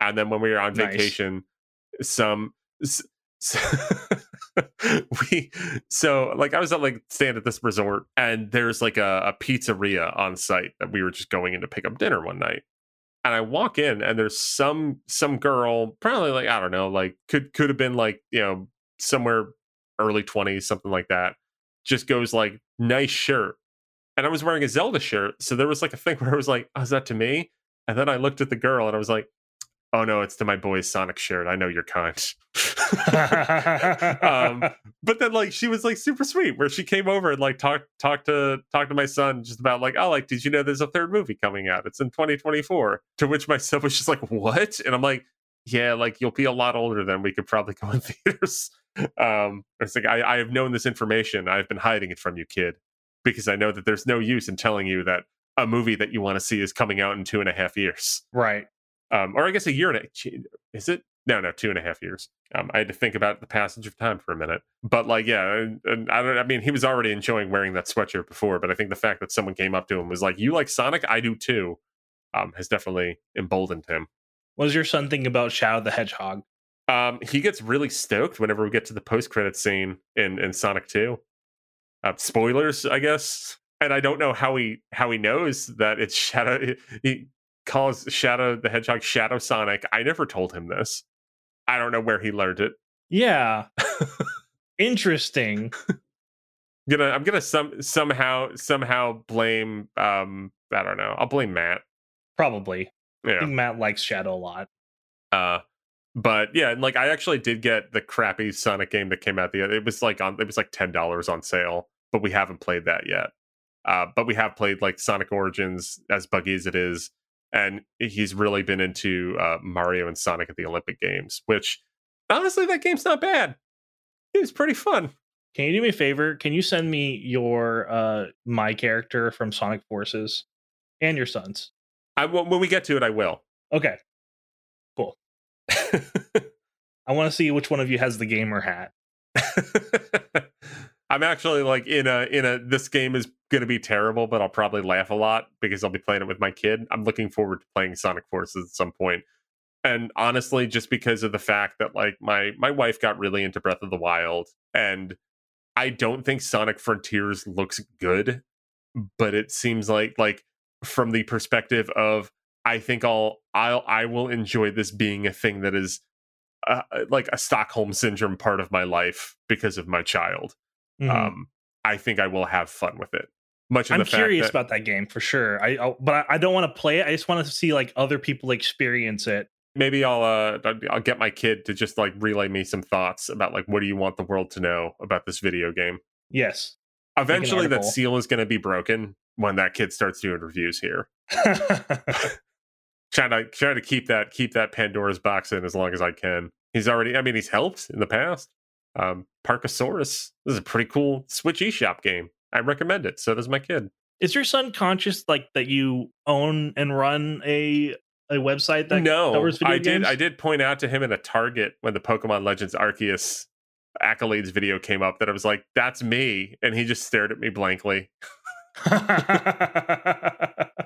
and then when we were on nice. vacation, some. So, we so like I was at like staying at this resort and there's like a, a pizzeria on site that we were just going in to pick up dinner one night and I walk in and there's some some girl, probably like I don't know, like could could have been like you know somewhere early twenties, something like that. Just goes like nice shirt, and I was wearing a Zelda shirt, so there was like a thing where I was like, oh, is that to me? And then I looked at the girl and I was like, oh no, it's to my boy's Sonic shirt. I know you're kind. um, but then like she was like super sweet, where she came over and like talked talked to talk to my son just about like, oh, like did you know there's a third movie coming out? It's in 2024. To which my son was just like, what? And I'm like, yeah, like you'll be a lot older than we could probably go in theaters. Um, it's like I, I have known this information. I've been hiding it from you, kid, because I know that there's no use in telling you that a movie that you want to see is coming out in two and a half years. Right um, or I guess a year and a is it? No, no, two and a half years. Um, I had to think about the passage of time for a minute, but like, yeah, and, and I don't. I mean, he was already enjoying wearing that sweatshirt before, but I think the fact that someone came up to him was like, "You like Sonic? I do too," um, has definitely emboldened him. What does your son think about Shadow the Hedgehog? Um, he gets really stoked whenever we get to the post credit scene in in Sonic Two. Uh, spoilers, I guess and I don't know how he how he knows that it's Shadow. He calls Shadow the Hedgehog Shadow Sonic. I never told him this. I don't know where he learned it. Yeah. Interesting. I'm gonna I'm gonna some somehow somehow blame um I don't know. I'll blame Matt. Probably. Yeah. I think Matt likes Shadow a lot. Uh but yeah, and like I actually did get the crappy Sonic game that came out the it was like on it was like ten dollars on sale, but we haven't played that yet. Uh, but we have played like Sonic Origins as buggy as it is, and he's really been into uh, Mario and Sonic at the Olympic Games, which honestly, that game's not bad. It was pretty fun. Can you do me a favor? Can you send me your uh my character from Sonic Forces and your son's? I when we get to it, I will. Okay, cool. I want to see which one of you has the gamer hat. I'm actually like in a in a this game is going to be terrible, but I'll probably laugh a lot because I'll be playing it with my kid. I'm looking forward to playing Sonic Forces at some point. And honestly, just because of the fact that like my my wife got really into Breath of the Wild and I don't think Sonic Frontiers looks good, but it seems like like from the perspective of I think I'll I'll I will enjoy this being a thing that is uh, like a Stockholm syndrome part of my life because of my child mm-hmm. um, I think I will have fun with it. Much I'm curious that, about that game for sure. I I'll, but I, I don't want to play it. I just want to see like other people experience it. Maybe I'll uh I'll get my kid to just like relay me some thoughts about like what do you want the world to know about this video game. Yes. Eventually, that seal is going to be broken when that kid starts doing reviews here. trying to trying to keep that keep that Pandora's box in as long as I can. He's already. I mean, he's helped in the past. Um, Parkasaurus. This is a pretty cool Switch eShop game. I recommend it. So does my kid. Is your son conscious like that you own and run a a website that no, covers video I games? did I did point out to him in a Target when the Pokemon Legends Arceus accolades video came up that I was like, that's me. And he just stared at me blankly.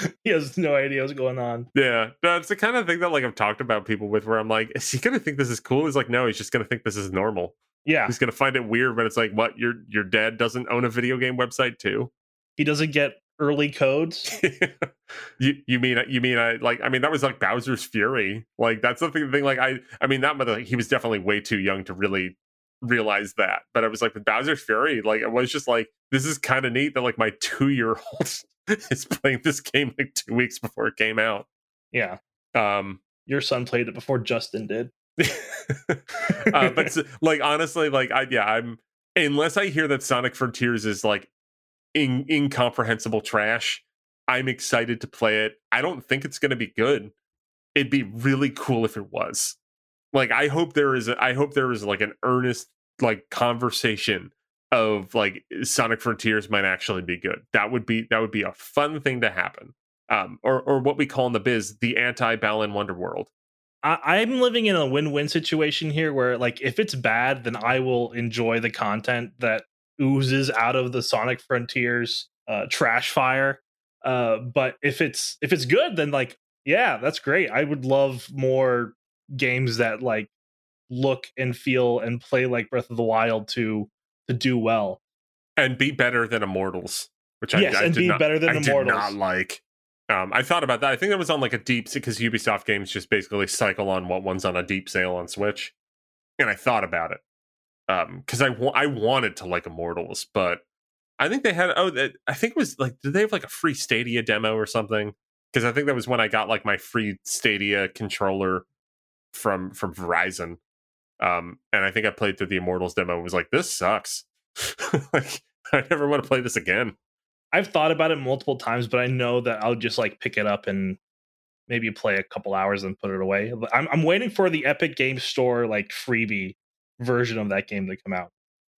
he has no idea what's going on. Yeah, that's the kind of thing that like I've talked about people with, where I'm like, is he gonna think this is cool? He's like, no, he's just gonna think this is normal. Yeah, he's gonna find it weird, but it's like, what? Your your dad doesn't own a video game website too? He doesn't get early codes. you you mean you mean I like I mean that was like Bowser's Fury. Like that's the thing. Like I I mean that like, he was definitely way too young to really realize that. But I was like with Bowser's Fury, like I was just like this is kind of neat that like my two year old is playing this game like two weeks before it came out. Yeah. Um, your son played it before Justin did. uh, but like honestly, like I yeah, I'm unless I hear that Sonic Frontiers is like in, incomprehensible trash. I'm excited to play it. I don't think it's going to be good. It'd be really cool if it was. Like I hope there is a, I hope there is like an earnest like conversation of like Sonic Frontiers might actually be good. That would be that would be a fun thing to happen. Um, or or what we call in the biz the anti Balan Wonderworld. I, I'm living in a win-win situation here, where like if it's bad, then I will enjoy the content that oozes out of the Sonic Frontiers uh, trash fire. Uh, but if it's if it's good, then like yeah, that's great. I would love more games that like look and feel and play like Breath of the Wild to to do well and be better than Immortals, which yes, I, I and did be not, better than I Immortals. did not like. Um, I thought about that. I think that was on like a deep because Ubisoft games just basically cycle on what one's on a deep sale on Switch, and I thought about it because I wa- I wanted to like Immortals, but I think they had oh that, I think it was like did they have like a free Stadia demo or something? Because I think that was when I got like my free Stadia controller from from Verizon, um, and I think I played through the Immortals demo and was like this sucks. like I never want to play this again. I've thought about it multiple times, but I know that I'll just like pick it up and maybe play a couple hours and put it away. I'm, I'm waiting for the Epic Game Store like freebie version of that game to come out.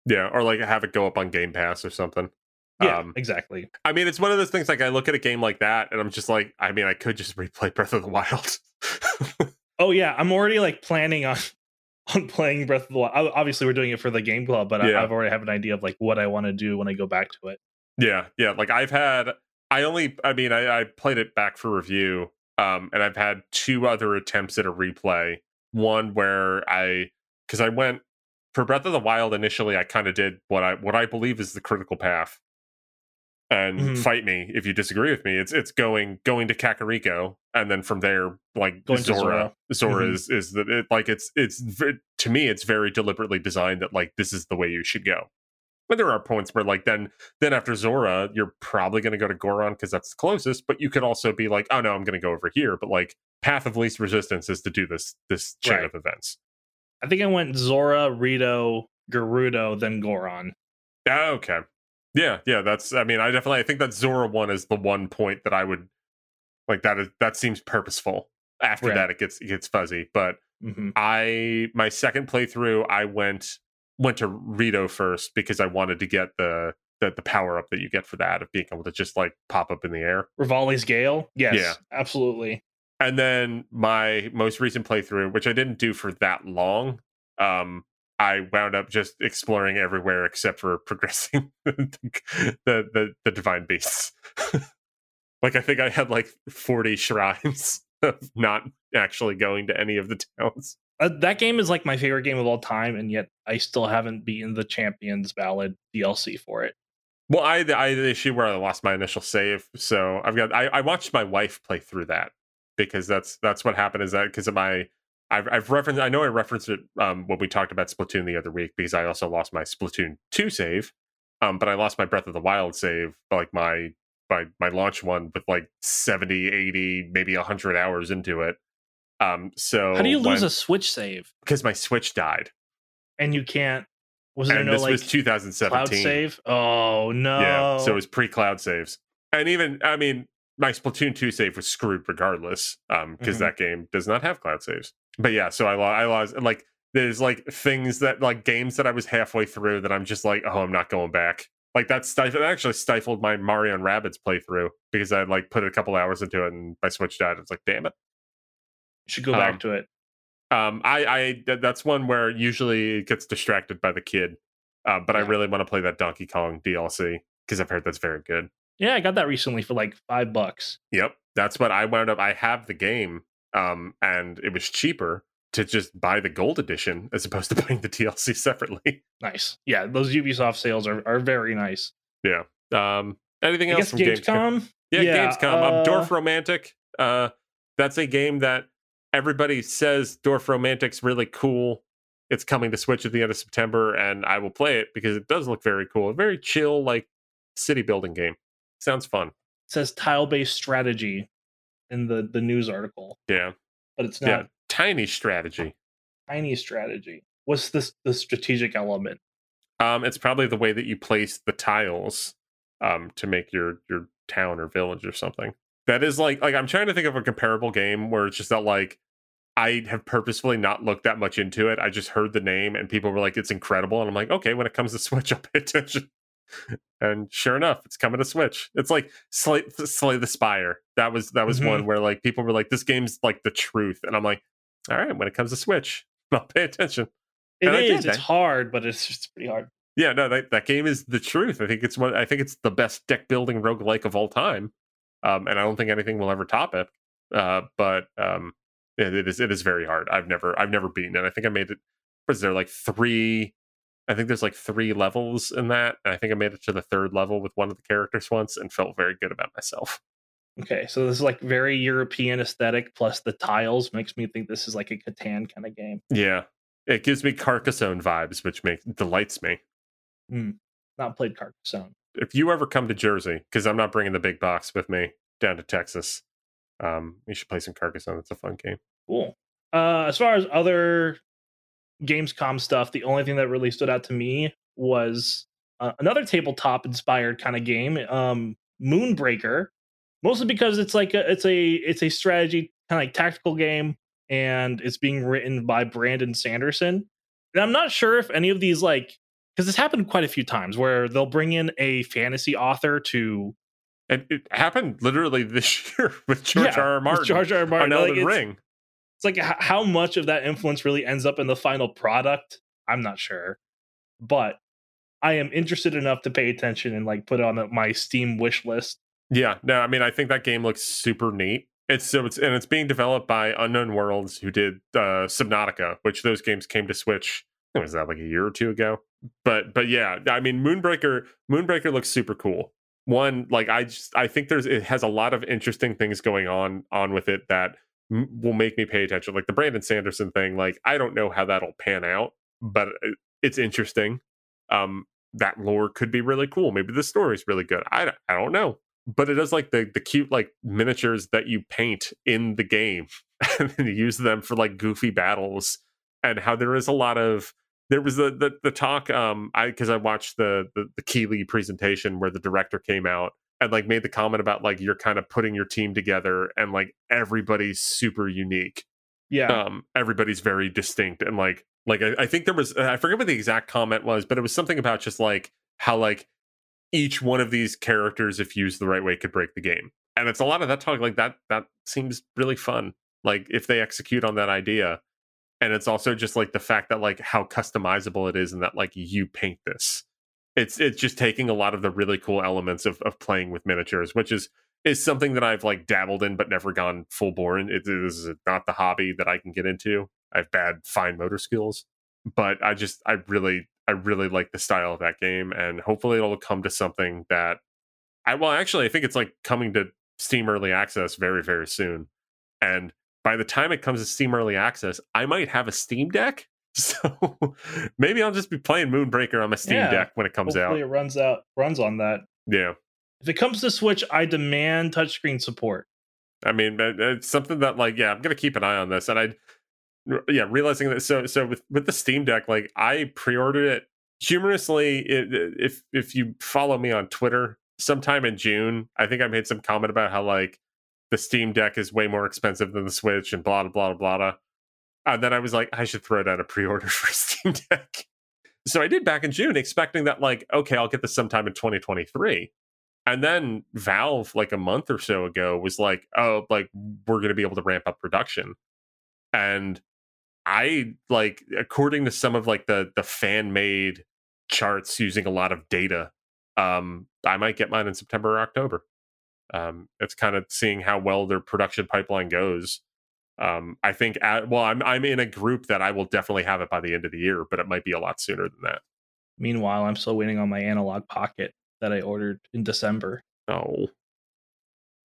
Yeah, or like have it go up on Game Pass or something. Yeah, Um, exactly. I mean, it's one of those things. Like, I look at a game like that, and I'm just like, I mean, I could just replay Breath of the Wild. Oh yeah, I'm already like planning on on playing Breath of the Wild. Obviously, we're doing it for the game club, but Yeah. I, I've already have an idea of like what I want to do when I go back to it. yeah, yeah. Like, I've had, I only, I mean, I, I played it back for review, um, and I've had two other attempts at a replay. One where I, because I went for Breath of the Wild initially, I kind of did what I what I believe is the critical path. And Mhm. fight me if you disagree with me. It's it's going going to Kakariko, and then from there, like Going Zora. Zora. Mhm. is is that it, like it's it's to me it's very deliberately designed that like this is the way you should go. But there are points where like then then after Zora, you're probably going to go to Goron because that's the closest. But you could also be like, oh no, I'm going to go over here. But like path of least resistance is to do this this chain Right. of events. I think I went Zora, Rito, Gerudo, then Goron. Okay. Yeah, yeah. That's. I mean, I definitely. I think that Zora one is the one point that I would like. That is that seems purposeful. After Right. that, it gets it gets fuzzy. But hmm I my second playthrough, I went went to Rito first because I wanted to get the the, the power up that you get for that of being able to just like pop up in the air. Revali's Gale. Yes, Yeah. absolutely. And then my most recent playthrough, which I didn't do for that long, um, I wound up just exploring everywhere except for progressing the, the the divine beasts. like I think I had like forty shrines of not actually going to any of the towns. Uh, that game is like my favorite game of all time, and yet I still haven't beaten the Champions Ballad DLC for it. Well, I I had the issue where I lost my initial save, so I've got I, I watched my wife play through that because that's that's what happened. Is that because of my I've I've referenced I know I referenced it um, when we talked about Splatoon the other week because I also lost my Splatoon two save, um, but I lost my Breath of the Wild save like my my my launch one with like 70, 80, maybe hundred hours into it. Um, so How do you lose a Switch save because my Switch died, and you can't? Was there and no this like was 2017. cloud save? Oh no! Yeah, so it was pre cloud saves. And even, I mean, my Splatoon 2 save was screwed regardless, um, because Mhm. that game does not have cloud saves. But yeah, so I, lo- I lost, and like, there's like things that, like, games that I was halfway through that I'm just like, oh, I'm not going back. Like, that stifled, that actually stifled my Mario and Rabbids playthrough because I like put a couple hours into it and my Switch died. It's like, damn it. you should go back um, to it. Um, I, I, that's one where usually it gets distracted by the kid. Uh, but I really want to play that Donkey Kong DLC because I've heard that's very good. Yeah, I got that recently for like five bucks. Yep, that's what I wound up. I have the game, um, and it was cheaper to just buy the gold edition as opposed to buying the DLC separately. Nice. Yeah, those Ubisoft sales are, are very nice. Yeah. Um, anything I else from Gamescom? Gamescom. Yeah, Yeah, Gamescom. Um, uh, Dorfromantik. Uh, that's a game that everybody says Dorfromantik's really cool. It's coming to Switch at the end of September, and I will play it because it does look very cool. A very chill, like city building game. Sounds fun. It says tile based strategy in the the news article, Yeah, but it's not yeah. Tiny strategy. tiny strategy. What's this the strategic element? Um, it's probably the way that you place the tiles um, to make your your town or village or something. That is like like I'm trying to think of a comparable game where it's just that like I have purposefully not looked that much into it. I just heard the name and people were like, "It's incredible," and I'm like, "Okay, when it comes to Switch, I'll pay attention." and sure enough, it's coming to Switch. It's like Slay, Slay the Spire. That was that was mm-hmm. one where like people were like, "This game's like the truth," and I'm like, "All right, when it comes to Switch, I'll pay attention." It is. It's hard, but it's just pretty hard. Yeah, no, that, that game is the truth. I think it's one. I think it's the best deck building roguelike of all time, um, and I don't think anything will ever top it. Uh, but um, it, it is it is very hard. I've never I've never beaten it. I think I made it. Was there like three? I think there's like three levels in that. And I think I made it to the third level with one of the characters once and felt very good about myself. Okay, so this is like very European aesthetic plus the tiles makes me think this is like a Catan kind of game. Yeah, it gives me Carcassonne vibes, which makes delights me. Mm, not played Carcassonne. If you ever come to Jersey, because I'm not bringing the big box with me down to Texas, um, you should play some Carcassonne. It's a fun game. Cool. Uh, as far as other Gamescom stuff, the only thing that really stood out to me was uh, another tabletop inspired kind of game, um, Moonbreaker. Mostly because it's like a, it's a it's a strategy kind of like tactical game, and it's being written by Brandon Sanderson. And I'm not sure if any of these like because this happened quite a few times where they'll bring in a fantasy author to and it happened literally this year with George yeah, R. R. Martin. George R. R. Martin. On Elden like Ring. It's like how much of that influence really ends up in the final product. I'm not sure, but I am interested enough to pay attention and like put it on my Steam wish list. Yeah, no, I mean I think that game looks super neat. It's so it's and it's being developed by Unknown Worlds, who did uh, Subnautica, which those games came to Switch. Was that like a year or two ago? But but yeah, I mean Moonbreaker. Moonbreaker looks super cool one like i just i think there's it has a lot of interesting things going on on with it that m- will make me pay attention like the brandon sanderson thing like i don't know how that'll pan out but it's interesting um that lore could be really cool maybe the story's really good i I don't know but it does like the the cute like miniatures that you paint in the game and you use them for like goofy battles and how there is a lot of there was the the, the talk um i because i watched the, the the keighley presentation where the director came out and like made the comment about like you're kind of putting your team together and like everybody's super unique. Yeah. Um everybody's very distinct and like like I, I think there was i forget what the exact comment was but it was something about just like how like each one of these characters if used the right way could break the game. And it's a lot of that talk like that that seems really fun like if they execute on that idea. And it's also just like the fact that like how customizable it is and that like you paint this. It's it's just taking a lot of the really cool elements of, of playing with miniatures which is is something that i've like dabbled in but never gone full bore it is not the hobby that i can get into. I have bad fine motor skills. But i just i really i really like the style of that game and hopefully it'll come to something that i well actually i think it's like coming to steam early access very very soon and by the time it comes to Steam Early Access, I might have a Steam Deck. So maybe I'll just be playing Moonbreaker on my Steam yeah, Deck when it comes out. It runs out runs on that. Yeah. If it comes to Switch, I demand touchscreen support. I mean, it's something that like, yeah, I'm gonna keep an eye on this, and I, yeah, realizing that. So, so with with the Steam Deck, like I pre-ordered it humorously. It, if if you follow me on Twitter, sometime in June, I think I made some comment about how like the Steam Deck is way more expensive than the Switch and blah, blah, blah, blah. blah And then I was like, I should throw down a pre order for Steam Deck. So I did back in June, expecting that, like, okay, I'll get this sometime in 2023. And then Valve, like a month or so ago, was like, oh, like, we're going to be able to ramp up production. And I, like, according to some of like the the fan made charts using a lot of data, um, I might get mine in September or October um, it's kind of seeing how well their production pipeline goes. Um, I think at, well, I'm I'm in a group that I will definitely have it by the end of the year, but it might be a lot sooner than that. Meanwhile, I'm still waiting on my Analogue Pocket that I ordered in December. Oh,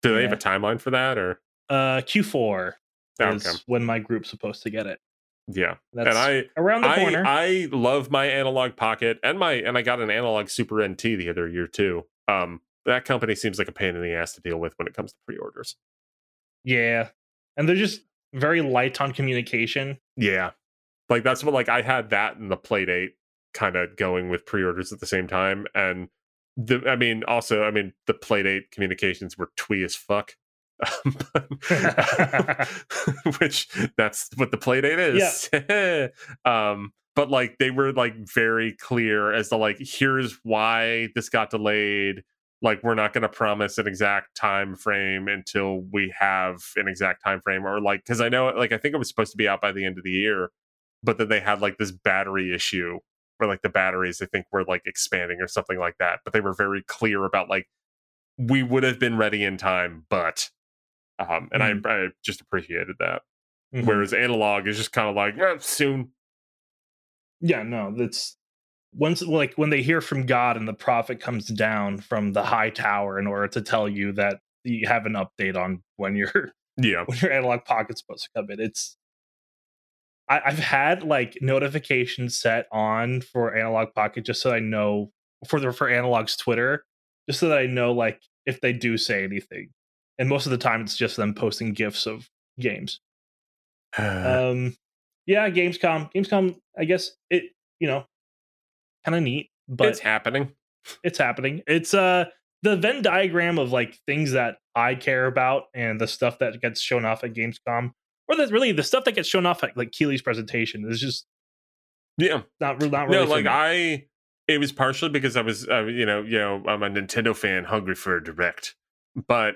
do they have a timeline for that or? Uh, Q4 is when my group's supposed to get it. Yeah, That's and I around the I, corner. I love my Analogue Pocket and my and I got an Analogue Super NT the other year too. Um, that company seems like a pain in the ass to deal with when it comes to pre-orders. Yeah. And they're just very light on communication. Yeah. Like that's what like I had that and the Playdate kind of going with pre-orders at the same time and the I mean, also, I mean, the Playdate communications were twee as fuck. which that's what the Playdate is. Yeah. um, but like they were like very clear as to like here's why this got delayed. Like we're not going to promise an exact time frame until we have an exact time frame, or like because I know like I think it was supposed to be out by the end of the year, but then they had like this battery issue where like the batteries I think were like expanding or something like that. But they were very clear about like we would have been ready in time, but um, and mm-hmm. I, I just appreciated that. Mm-hmm. Whereas analog is just kind of like eh, soon. Yeah, no, that's once like when they hear from God and the prophet comes down from the high tower in order to tell you that you have an update on when your yeah when your Analogue Pocket's supposed to come in. It's I, I've had like notifications set on for analog pocket just so I know for the for Analogue's Twitter, just so that I know like if they do say anything. And most of the time it's just them posting gifs of games. um yeah, Gamescom. Gamescom, I guess it, you know, kind of neat, but it's happening. It's happening. It's uh the Venn diagram of like things that I care about and the stuff that gets shown off at Gamescom or that's really the stuff that gets shown off at like Keighley's presentation is just yeah, not not really. No, like I, it was partially because I was, uh, you know, you know, I'm a Nintendo fan, hungry for a direct, but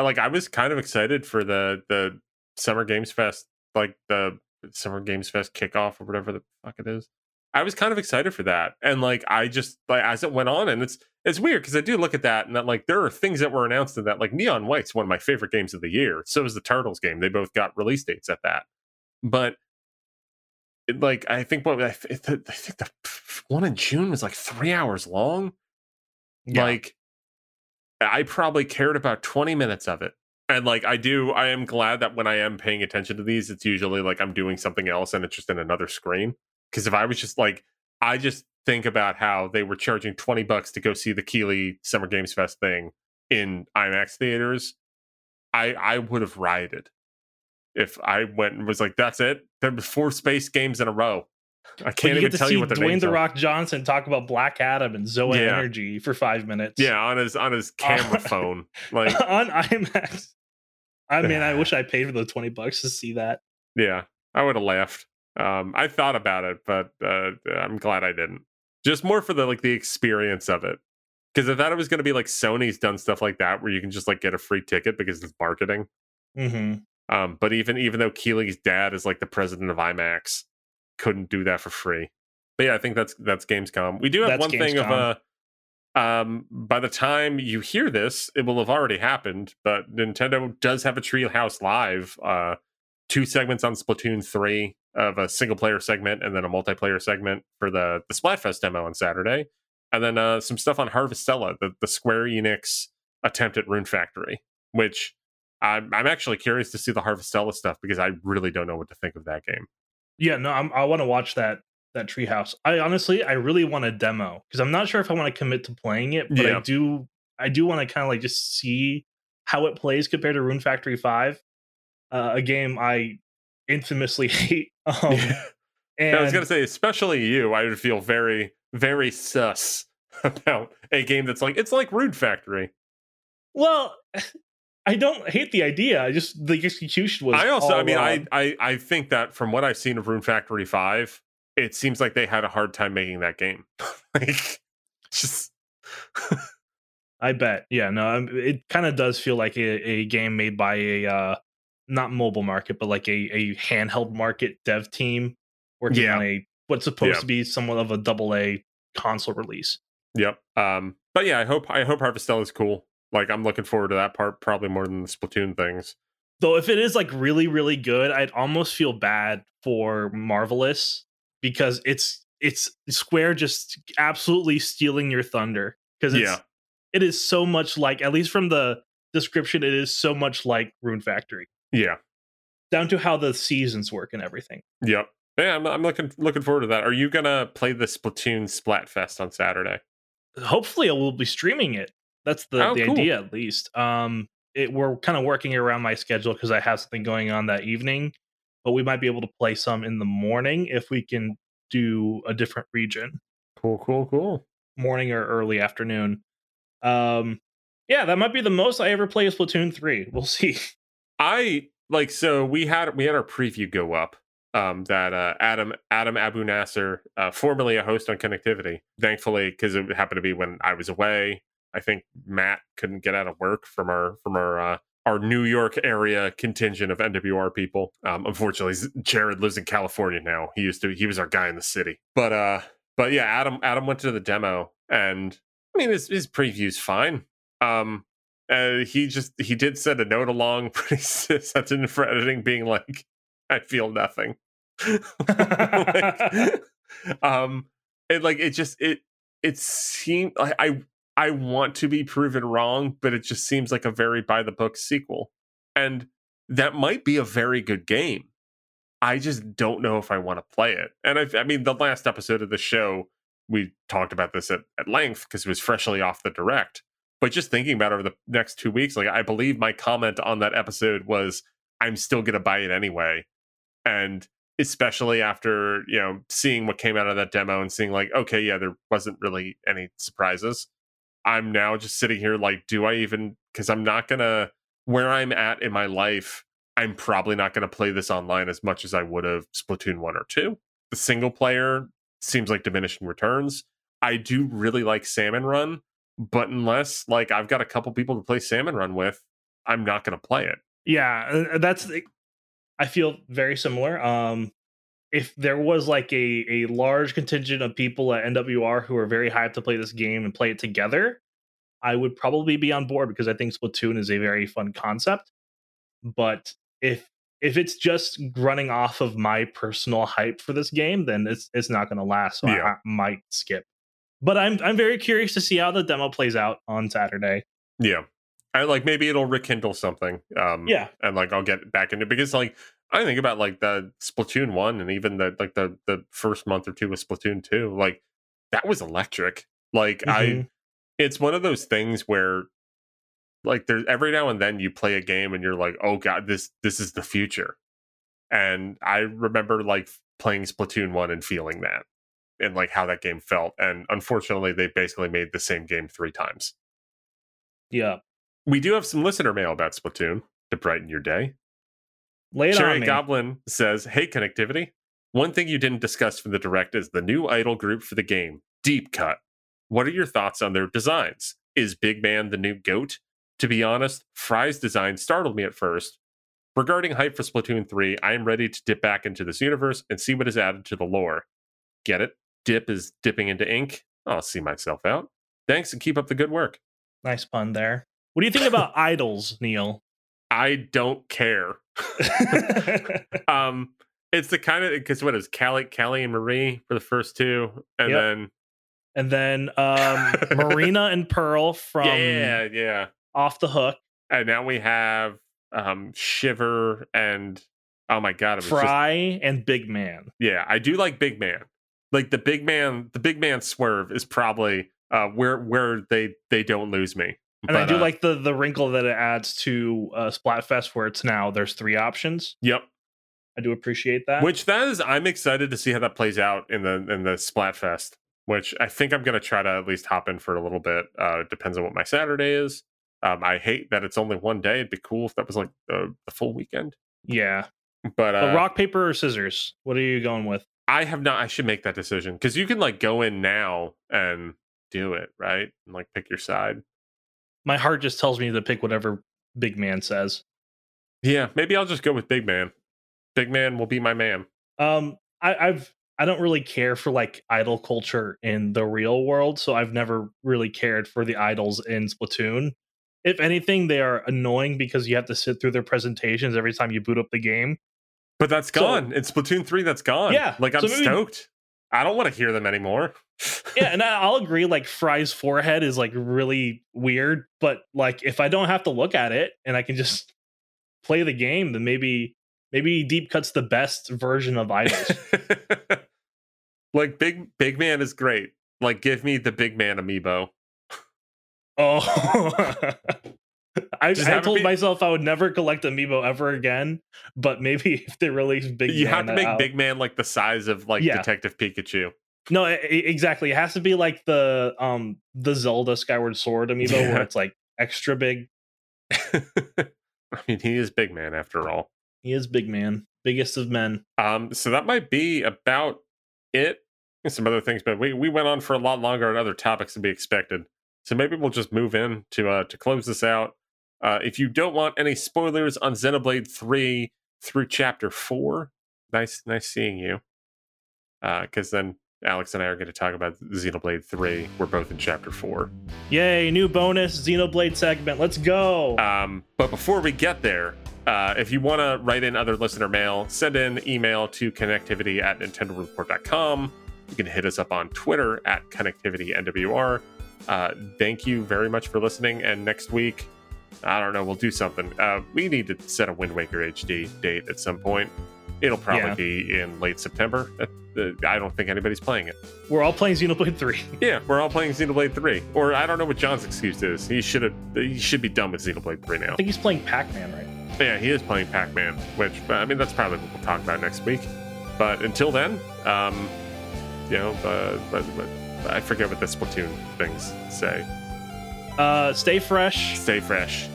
like I was kind of excited for the the Summer Games Fest, like the Summer Games Fest kickoff or whatever the fuck it is. I was kind of excited for that, and like I just like as it went on, and it's it's weird because I do look at that and that like there are things that were announced in that like Neon White's one of my favorite games of the year. So is the Turtles game. They both got release dates at that, but it, like I think what I, th- I think the one in June was like three hours long. Yeah. Like I probably cared about twenty minutes of it, and like I do, I am glad that when I am paying attention to these, it's usually like I'm doing something else and it's just in another screen. Because if I was just like, I just think about how they were charging 20 bucks to go see the Keighley Summer Games Fest thing in IMAX theaters, I I would have rioted if I went and was like, that's it. There were four space games in a row. I can't even tell you what the Dwayne the Rock Johnson talk about Black Adam and Zoa yeah. Energy for five minutes. Yeah, on his on his camera phone, like on IMAX. I mean, I wish I paid for the twenty bucks to see that. Yeah, I would have laughed. Um, I thought about it, but uh, I'm glad I didn't. Just more for the like the experience of it. Because I thought it was going to be like Sony's done stuff like that, where you can just like get a free ticket because it's marketing. Mm-hmm. Um, but even even though Keighley's dad is like the president of IMAX, couldn't do that for free. But yeah, I think that's that's Gamescom. We do have that's one Gamescom. thing of a. Um, by the time you hear this, it will have already happened. But Nintendo does have a Treehouse Live. Uh, two segments on Splatoon 3 of a single player segment and then a multiplayer segment for the, the Splatfest demo on Saturday. And then uh, some stuff on Harvestella, the, the Square Enix attempt at Rune Factory, which I'm, I'm actually curious to see the Harvestella stuff because I really don't know what to think of that game. Yeah, no, I'm, i want to watch that that treehouse. I honestly, I really want a demo because I'm not sure if I want to commit to playing it, but yeah. I do, I do want to kind of like just see how it plays compared to Rune Factory Five uh, a game I infamously hate. Um, and I was going to say, especially you, I would feel very, very sus about a game that's like it's like Rune Factory. Well, I don't hate the idea. I just the execution was. I also, I mean, I, I, I think that from what I've seen of Rune Factory Five, it seems like they had a hard time making that game. like, just. I bet. Yeah, no, it kind of does feel like a, a game made by a uh, not mobile market, but like a, a handheld market dev team working yeah. on a what's supposed yeah. to be somewhat of a double A console release. Yep. Um, but yeah, I hope I hope Harvestella is cool. Like I'm looking forward to that part probably more than the Splatoon things. Though if it is like really really good, I'd almost feel bad for Marvelous because it's it's Square just absolutely stealing your thunder because yeah. it is so much like at least from the description it is so much like Rune Factory. Yeah. Down to how the seasons work and everything. Yep. Yeah, I'm, I'm looking looking forward to that. Are you gonna play the Splatoon Splatfest on Saturday? Hopefully, I will be streaming it. That's the, oh, the cool. idea, at least. Um, it we're kind of working around my schedule because I have something going on that evening, but we might be able to play some in the morning if we can do a different region. Cool, cool, cool. morning or early afternoon. Um, yeah, that might be the most I ever play of Splatoon three. We'll see. I like so we had we had our preview go up. Um, that uh, Adam Adam Abu Nasser, uh, formerly a host on Connectivity, thankfully because it happened to be when I was away. I think Matt couldn't get out of work from our from our uh, our New York area contingent of NWR people. Um, unfortunately, Jared lives in California now. He used to he was our guy in the city, but uh, but yeah, Adam Adam went to the demo, and I mean his his preview's fine. Um, uh, he just he did send a note along pretty sentient for editing, being like, "I feel nothing." like, um, it like it just it it seemed like I I want to be proven wrong, but it just seems like a very by the book sequel, and that might be a very good game. I just don't know if I want to play it. And I, I mean, the last episode of the show, we talked about this at, at length because it was freshly off the direct but just thinking about over the next two weeks, like I believe my comment on that episode was, I'm still going to buy it anyway. And especially after, you know, seeing what came out of that demo and seeing like, okay, yeah, there wasn't really any surprises. I'm now just sitting here like, do I even, because I'm not to, where I'm at in my life, I'm probably not to play this online as much as I would have Splatoon 1 or 2. The single player seems like diminishing returns. I do really like Salmon Run, but unless like I've got a couple people to play Salmon Run with, I'm not to play it. Yeah, uh, that's I feel very similar. Um if there was like a a large contingent of people at NWR who are very hyped to play this game and play it together, I would probably be on board because I think Splatoon is a very fun concept. But if if it's just running off of my personal hype for this game, then it's it's not going to last. So yeah. I, I might skip but I'm I'm very curious to see how the demo plays out on Saturday. Yeah. I like maybe it'll rekindle something. Um yeah. And like I'll get back into because like I think about like the Splatoon one and even the like the the first month or two with Splatoon two, like that was electric. Like mm-hmm. I it's one of those things where like there's every now and then you play a game and you're like, oh god, this this is the future. And I remember like playing Splatoon one and feeling that and like how that game felt. And unfortunately, they basically made the same game three times. Yeah. We do have some listener mail about Splatoon to brighten your day. Lay it Cherry on me. Goblin says, Hey, connectivity. One thing you didn't discuss from the direct is the new idol group for the game, Deep Cut. What are your thoughts on their designs? Is Big Man the new GOAT? To be honest, Frye's design startled me at first. Regarding hype for Splatoon 3, I am ready to dip back into this universe and see what is added to the lore. Get it? dip is dipping into ink. I'll see myself out. Thanks and keep up the good work. Nice pun there. What do you think about idols, Neal? I don't care. um, it's the kind of because what is Callie, Callie and Marie for the first two, and yep. then and then um, Marina and Pearl from yeah, yeah, off the hook, and now we have um Shiver and oh my god, Frye just, and Big Man. Yeah, I do like Big Man like the big man the big man swerve is probably uh where where they they don't lose me and but, i do uh, like the the wrinkle that it adds to uh splatfest where it's now there's three options. Yep. I do appreciate that. Which that is i'm excited to see how that plays out in the in the splatfest which i think i'm going to try to at least hop in for a little bit uh depends on what my saturday is. Um i hate that it's only one day it'd be cool if that was like the, the full weekend. Yeah. But uh, rock paper or scissors what are you going with? I have not. I should make that decision because you can like go in now and do it right? And like pick your side. My heart just tells me to pick whatever Big Man says. Yeah, maybe I'll just go with Big Man. Big Man will be my man. Um, I, I've I don't really care for like idol culture in the real world, so I've never really cared for the idols in Splatoon. If anything, they are annoying because you have to sit through their presentations every time you boot up the game. But that's gone. So, in Splatoon 3, that's gone. Yeah. Like I'm so maybe, stoked. I don't want to hear them anymore. yeah, and I'll agree, like Frye's forehead is like really weird, but like if I don't have to look at it and I can just play the game, then maybe maybe Deep Cut's the best version of idols. like Big Big Man is great. Like give me the Big Man amiibo. Oh I, I told be, myself I would never collect amiibo ever again, but maybe if they release Big Man. you Man, have to make out. Big Man like the size of like yeah. Detective Pikachu. No, e- exactly. It has to be like the um the Zelda Skyward Sword amiibo Yeah. where it's like extra big. I mean, he is big man after all. He is big man, biggest of men. Um, so that might be about it. And some other things, but we, we went on for a lot longer on other topics than we expected. So maybe we'll just move in to uh, to close this out. Uh, if you don't want any spoilers on Xenoblade Three through Chapter Four, nice nice seeing you. Because then Alex and I are going to talk about Xenoblade Three. We're both in Chapter Four. Yay, new bonus Xenoblade segment. Let's go. Um, but before we get there, uh, if you want to write in other listener mail, send in email to connectivity at nintendoReport.com. You can hit us up on Twitter at connectivitynwr. Uh, thank you very much for listening. And next week, I don't know, we'll do something. Uh, we need to set a Wind Waker HD date at some point. It'll probably Yeah. be in late September. Uh, uh, I don't think anybody's playing it. We're all playing Xenoblade 3. Yeah, we're all playing Xenoblade 3. Or I don't know what John's excuse is. He should have. He should be done with Xenoblade 3 now. I think he's playing Pac-Man, right? Yeah, he is playing Pac Man, which I mean that's probably what we'll talk about next week. But until then, um, you know, uh, but, but I forget what the Splatoon things say. Uh stay fresh. Stay fresh.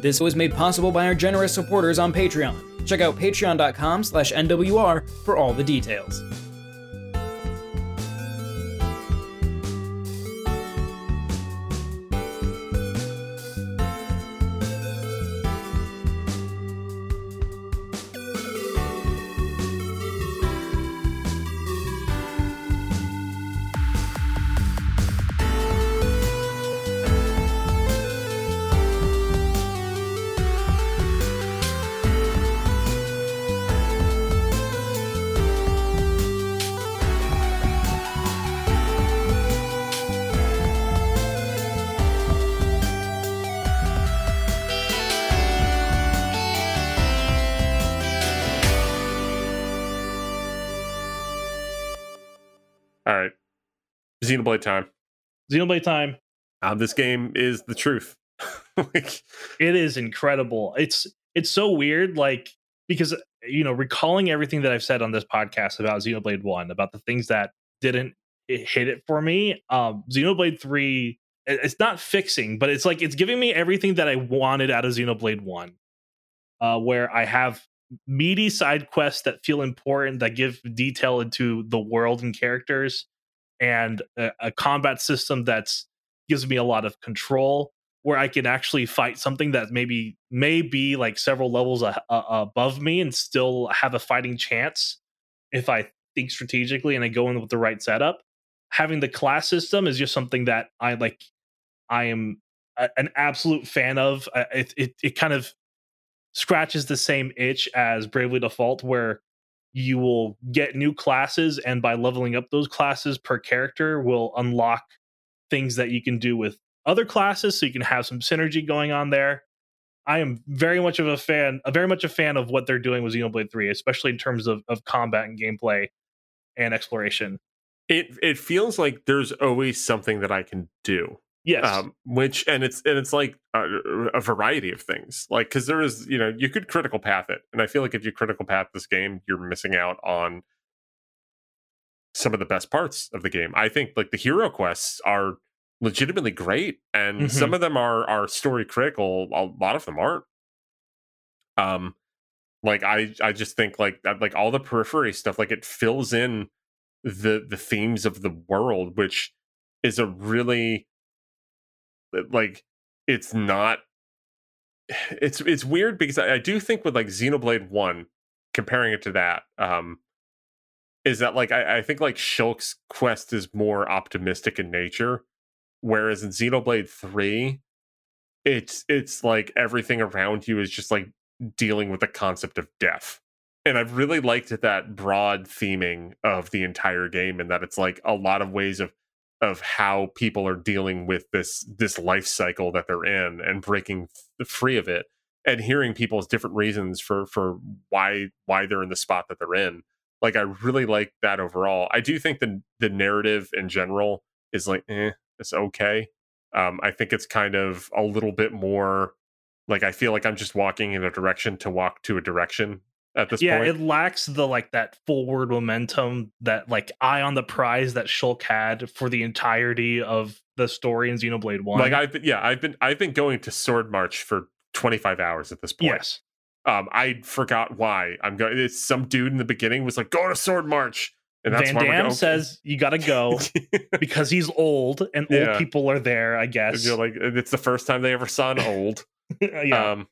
This was made possible by our generous supporters on Patreon. Check out patreon.com slash NWR for all the details. Xenoblade time. Xenoblade time. Um, this game is the truth. like, It is incredible. It's it's so weird, like because you know, recalling everything that I've said on this podcast about Xenoblade One, about the things that didn't hit it for me. Um, Xenoblade Three, it's not fixing, but it's like it's giving me everything that I wanted out of Xenoblade One. Uh, where I have meaty side quests that feel important, that give detail into the world and characters, and a, a combat system that's gives me a lot of control where I can actually fight something that maybe may be like several levels a, a, above me and still have a fighting chance if I think strategically and I go in with the right setup. Having the class system is just something that I like. I am a, an absolute fan of. It, it it kind of scratches the same itch as Bravely Default, where you will get new classes and by leveling up those classes per character will unlock things that you can do with other classes so you can have some synergy going on there i am very much of a fan a very much a fan of what they're doing with xenoblade 3 especially in terms of, of combat and gameplay and exploration it it feels like there's always something that I can do. Yes. Um, which and it's and it's like a, a variety of things like because there is you know you could critical path it and i feel like if you critical path this game you're missing out on some of the best parts of the game. I think like the hero quests are legitimately great and Mhm. some of them are are story critical a lot of them aren't. Um like i i just think like that like all the periphery stuff like it fills in the the themes of the world which is a really like it's not it's it's weird because I, I do think with like Xenoblade 1 comparing it to that um is that like I, I think like Shulk's quest is more optimistic in nature whereas in Xenoblade 3 it's it's like everything around you is just like dealing with the concept of death. And I've really liked that broad theming of the entire game and that it's like a lot of ways of of how people are dealing with this this life cycle that they're in and breaking free of it and hearing people's different reasons for for why why they're in the spot that they're in Like I really like that overall. I do think the the narrative in general is like, eh, it's okay. Um, I think it's kind of a little bit more like I feel like I'm just walking in a direction to walk to a direction at this yeah, point. it lacks the like that forward momentum that like eye on the prize that Shulk had for the entirety of the story in Xenoblade One. like I've been, yeah, I've been I've been going to Swordmarch for 25 hours at this point. yes, Um, I forgot why I'm going. It's some dude in the beginning was like, "Go to Swordmarch," and that's Van why Damme says you got to go because he's old and Yeah. old people are there. I guess. you're like, it's the first time they ever saw an old. yeah, Um,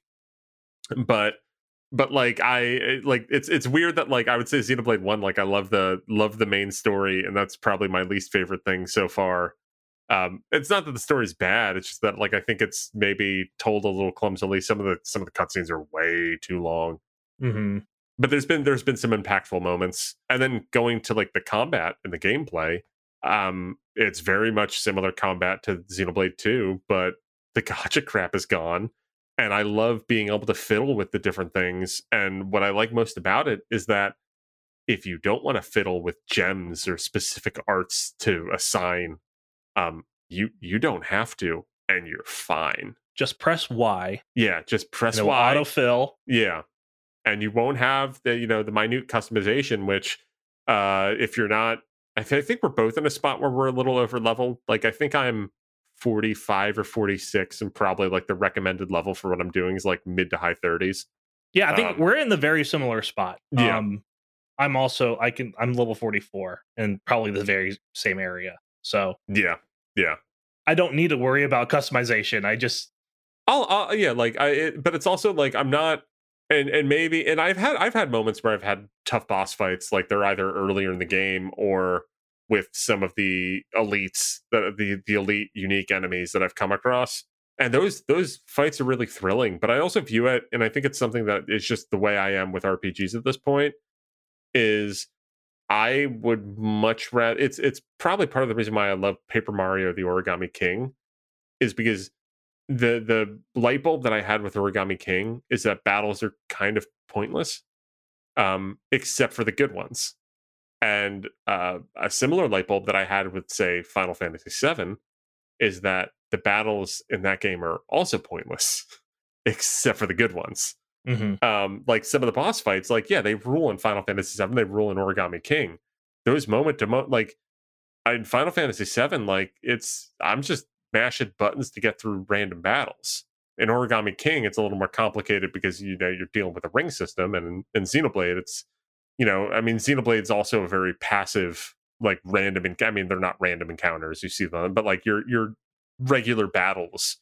but but like I like it's it's weird that like I would say Xenoblade One like I love the love the main story and that's probably my least favorite thing so far. Um, it's not that the story's bad; it's just that like I think it's maybe told a little clumsily. Some of the some of the cutscenes are way too long. hmm But there's been there's been some impactful moments, and then going to like the combat and the gameplay. Um, it's very much similar combat to Xenoblade Two, but the gacha crap is gone and I love being able to fiddle with the different things. And what I like most about it is that if you don't want to fiddle with gems or specific arts to assign, um, you you don't have to, and you're fine. just press Y. Yeah, just press And it will Y. autofill. Yeah, and you won't have the you know the minute customization, which uh, if you're not, I, th- I think we're both in a spot where we're a little over level. Like I think I'm 45 or 46 and probably like the recommended level for what I'm doing is like mid to high 30s. Yeah, I think Um, we're in the very similar spot. Yeah. Um, I'm also I can I'm level 44 and probably the very same area. So Yeah. Yeah. I don't need to worry about customization. I just I'll, I'll yeah, like I it, but it's also like I'm not and and maybe and I've had I've had moments where I've had tough boss fights like they're either earlier in the game or with some of the elites the the, the elite unique enemies that I've come across. And those those fights are really thrilling, but I also view it and I think it's something that is just the way I am with RPGs at this point is I would much rather it's it's probably part of the reason why I love Paper Mario the Origami King is because the the light bulb that I had with Origami King is that battles are kind of pointless, um, except for the good ones. And uh, a similar light bulb that I had with, say, Final Fantasy VII is that the battles in that game are also pointless, except for the good ones. mhm. Um, like some of the boss fights, like yeah, they rule in Final Fantasy VII, they rule in Origami King. Those moment to moment, like in Final Fantasy VII, like it's I'm just mashing buttons to get through random battles. In Origami King, it's a little more complicated because you know you're dealing with a ring system, and in, in Xenoblade, it's you know, I mean, Xenoblade's also a very passive, like random. enc- I mean, they're not random encounters, you see them, but like your your regular battles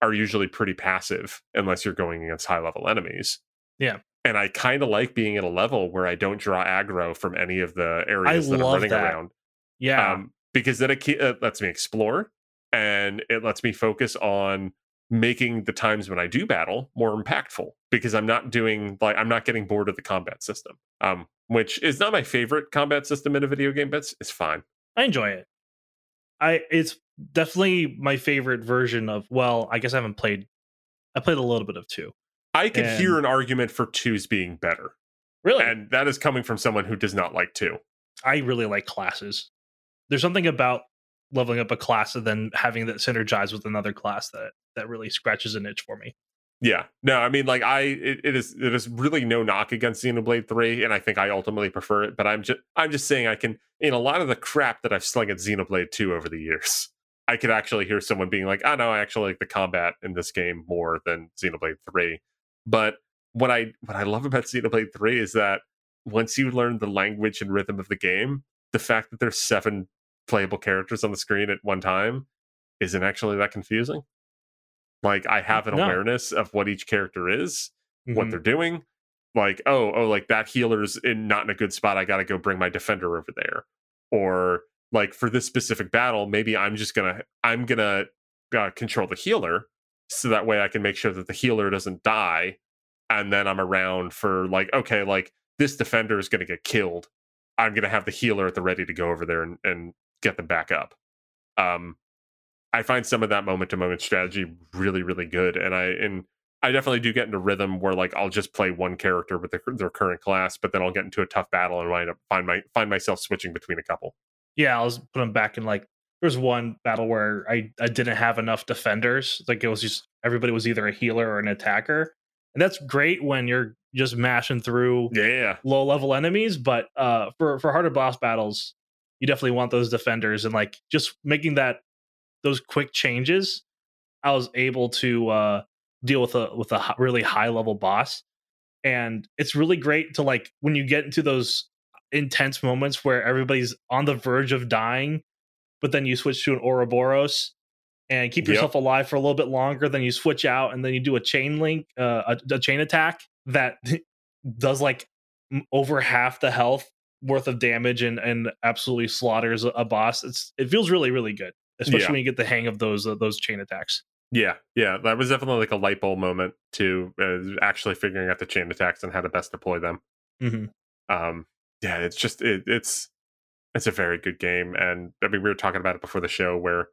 are usually pretty passive unless you're going against high level enemies. Yeah. And I kind of like being at a level where I don't draw aggro from any of the areas that I'm running that. around Yeah. um, because then it, ke- it lets me explore and it lets me focus on making the times when I do battle more impactful because I'm not doing like I'm not getting bored of the combat system, um, which is not my favorite combat system in a video game, but it's, it's fine. I enjoy it. I it's definitely my favorite version of well, I guess I haven't played I played a little bit of two. I could hear an argument for twos being better, Really? and that is coming from someone who does not like two. I really like classes. There's something about leveling up a class and then having that synergize with another class that that really scratches an itch for me. Yeah, no, I mean, like I, it, it is, it is really no knock against Xenoblade Three, and I think I ultimately prefer it. But I'm just, I'm just saying, I can, in a lot of the crap that I've slung at Xenoblade Two over the years, I could actually hear someone being like, "Oh no, I actually like the combat in this game more than Xenoblade Three. But what I, what I love about Xenoblade Three is that once you learn the language and rhythm of the game, the fact that there's seven playable characters on the screen at one time isn't actually that confusing. Like I have an No. awareness of what each character is, what Mhm. they're doing. Like, oh, oh, like that healer's in not in a good spot. I got to go bring my defender over there. Or like for this specific battle, maybe I'm just gonna I'm gonna uh, control the healer so that way I can make sure that the healer doesn't die, and then I'm around for like okay, like this defender is gonna get killed. I'm gonna have the healer at the ready to go over there and, and get them back up. Um, I find some of that moment to moment strategy really, really good, and I and I definitely do get into rhythm where like I'll just play one character with their, their current class, but then I'll get into a tough battle and wind up find my find myself switching between a couple. Yeah, I was put them back in like there's one battle where I I didn't have enough defenders. Like it was just everybody was either a healer or an attacker, and that's great when you're just mashing through Yeah, low level enemies. But uh, for for harder boss battles, you definitely want those defenders and like just making that those quick changes. I was able to uh, deal with a with a really high level boss, and it's really great to like when you get into those intense moments where everybody's on the verge of dying, but then you switch to an Ouroboros and keep Yep. yourself alive for a little bit longer. Then you switch out and then you do a chain link, uh, a, a chain attack that does like over half the health worth of damage and and absolutely slaughters a, a boss. It's it feels really really good, especially Yeah. when you get the hang of those uh, those chain attacks. yeah, yeah. That was definitely like a light bulb moment to uh, actually figuring out the chain attacks and how to best deploy them. hmm um yeah it's just it, it's it's a very good game and i mean we were talking about it before the show where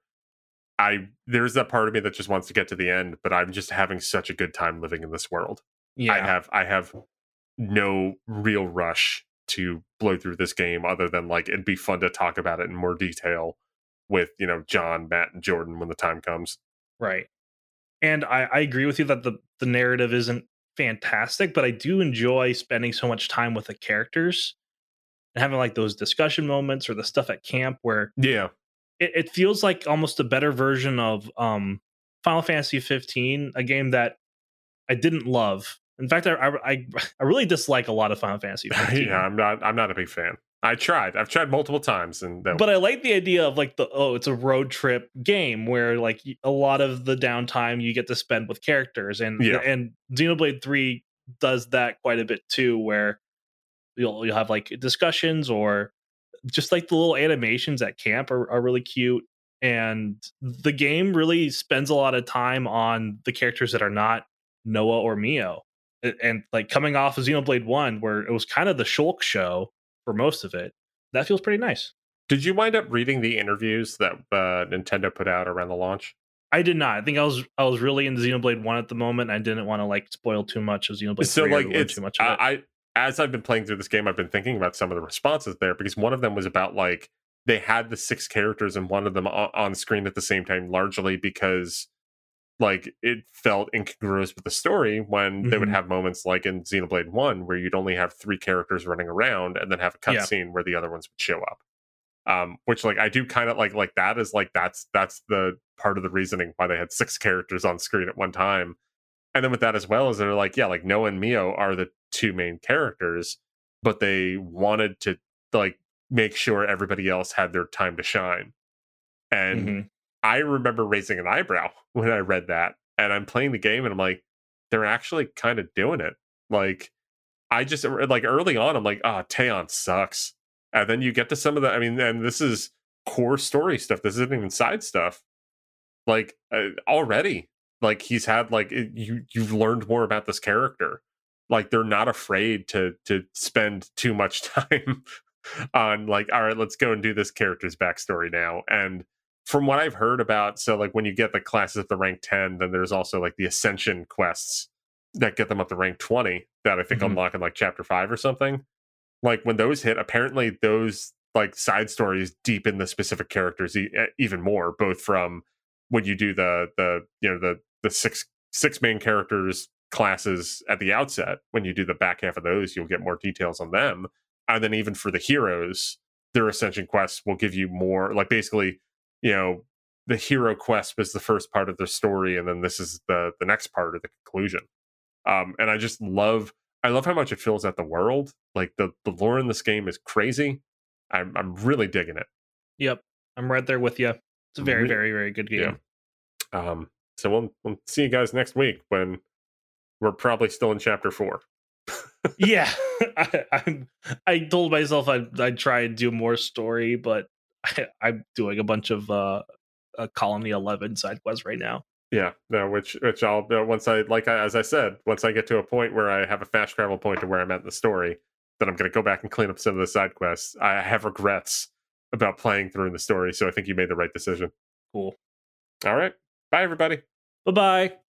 i there's that part of me that just wants to get to the end but i'm just having such a good time living in this world Yeah, i have i have no real rush to blow through this game other than like it'd be fun to talk about it in more detail with you know john matt and jordan when the time comes Right. And I, I agree with you that the, the narrative isn't fantastic, but I do enjoy spending so much time with the characters and having like those discussion moments or the stuff at camp where yeah it, it feels like almost a better version of um Final Fantasy 15, a game that I didn't love. In fact, I I, I really dislike a lot of Final Fantasy 15. yeah i'm not i'm not a big fan i tried i've tried multiple times and that but I like the idea of like the oh, it's a road trip game where like a lot of the downtime you get to spend with characters, and Yeah. and Xenoblade Three does that quite a bit too, where you'll you'll have like discussions or just like the little animations at camp are, are really cute, and the game really spends a lot of time on the characters that are not Noah or Mio, and, and like coming off of Xenoblade One, where it was kind of the Shulk show for most of it. That feels pretty nice. Did you wind up reading the interviews that uh, Nintendo put out around the launch? I did not. I think I was I was really into Xenoblade One at the moment. I didn't want to like spoil too much of Xenoblade so 3 or like it's too much of it. I, I as I've been playing through this game, I've been thinking about some of the responses there because one of them was about like they had the six characters and one of them on, on screen at the same time, largely because like it felt incongruous with the story when they would Mhm. have moments like in Xenoblade One where you'd only have three characters running around and then have a Yeah. cutscene where the other ones would show up. Um, which like I do kind of like like that is like that's that's the part of the reasoning why they had six characters on screen at one time. And then with that as well is they're like, yeah, like Noah and Mio are the two main characters, but they wanted to like make sure everybody else had their time to shine. And Mhm. I remember raising an eyebrow when I read that. And I'm playing the game and I'm like, they're actually kind of doing it. Like, I just like early on, I'm like, ah, Taion sucks. And then you get to some of the, I mean, and this is core story stuff. This isn't even side stuff. Like uh, already, like he's had like it- you you've learned more about this character. Like they're not afraid to to spend too much time on like, all right, let's go and do this character's backstory now. And from what I've heard about, so like when you get the classes up to rank 10, then there's also like the ascension quests that get them up to rank 20 that I think Mhm. unlock in like chapter five or something. Like when those hit, apparently those like side stories deepen the specific characters e- even more, both from when you do the the you know the the six six main characters classes at the outset. When you do the back half of those, you'll get more details on them, and then even for the heroes, their ascension quests will give you more. Like basically, you know, the hero quest was the first part of the story, and then this is the the next part of the conclusion. Um, and I just love I love how much it fills out the world. Like the the lore in this game is crazy. I'm I'm really digging it. Yep, I'm right there with you. It's a very very very good game. Yeah. Um, so we'll we'll see you guys next week when we're probably still in chapter four. yeah I, I'm, I told myself I'd, I'd try and do more story but I, i'm doing a bunch of uh, uh colony 11 side quests right now Yeah, no, which which I'll uh, once I like I, as I said, once I get to a point where I have a fast travel point to where I'm at in the story, then I'm going to go back and clean up some of the side quests. I have regrets about playing through the story, so I think you made the right decision. cool All right, bye everybody. bye-bye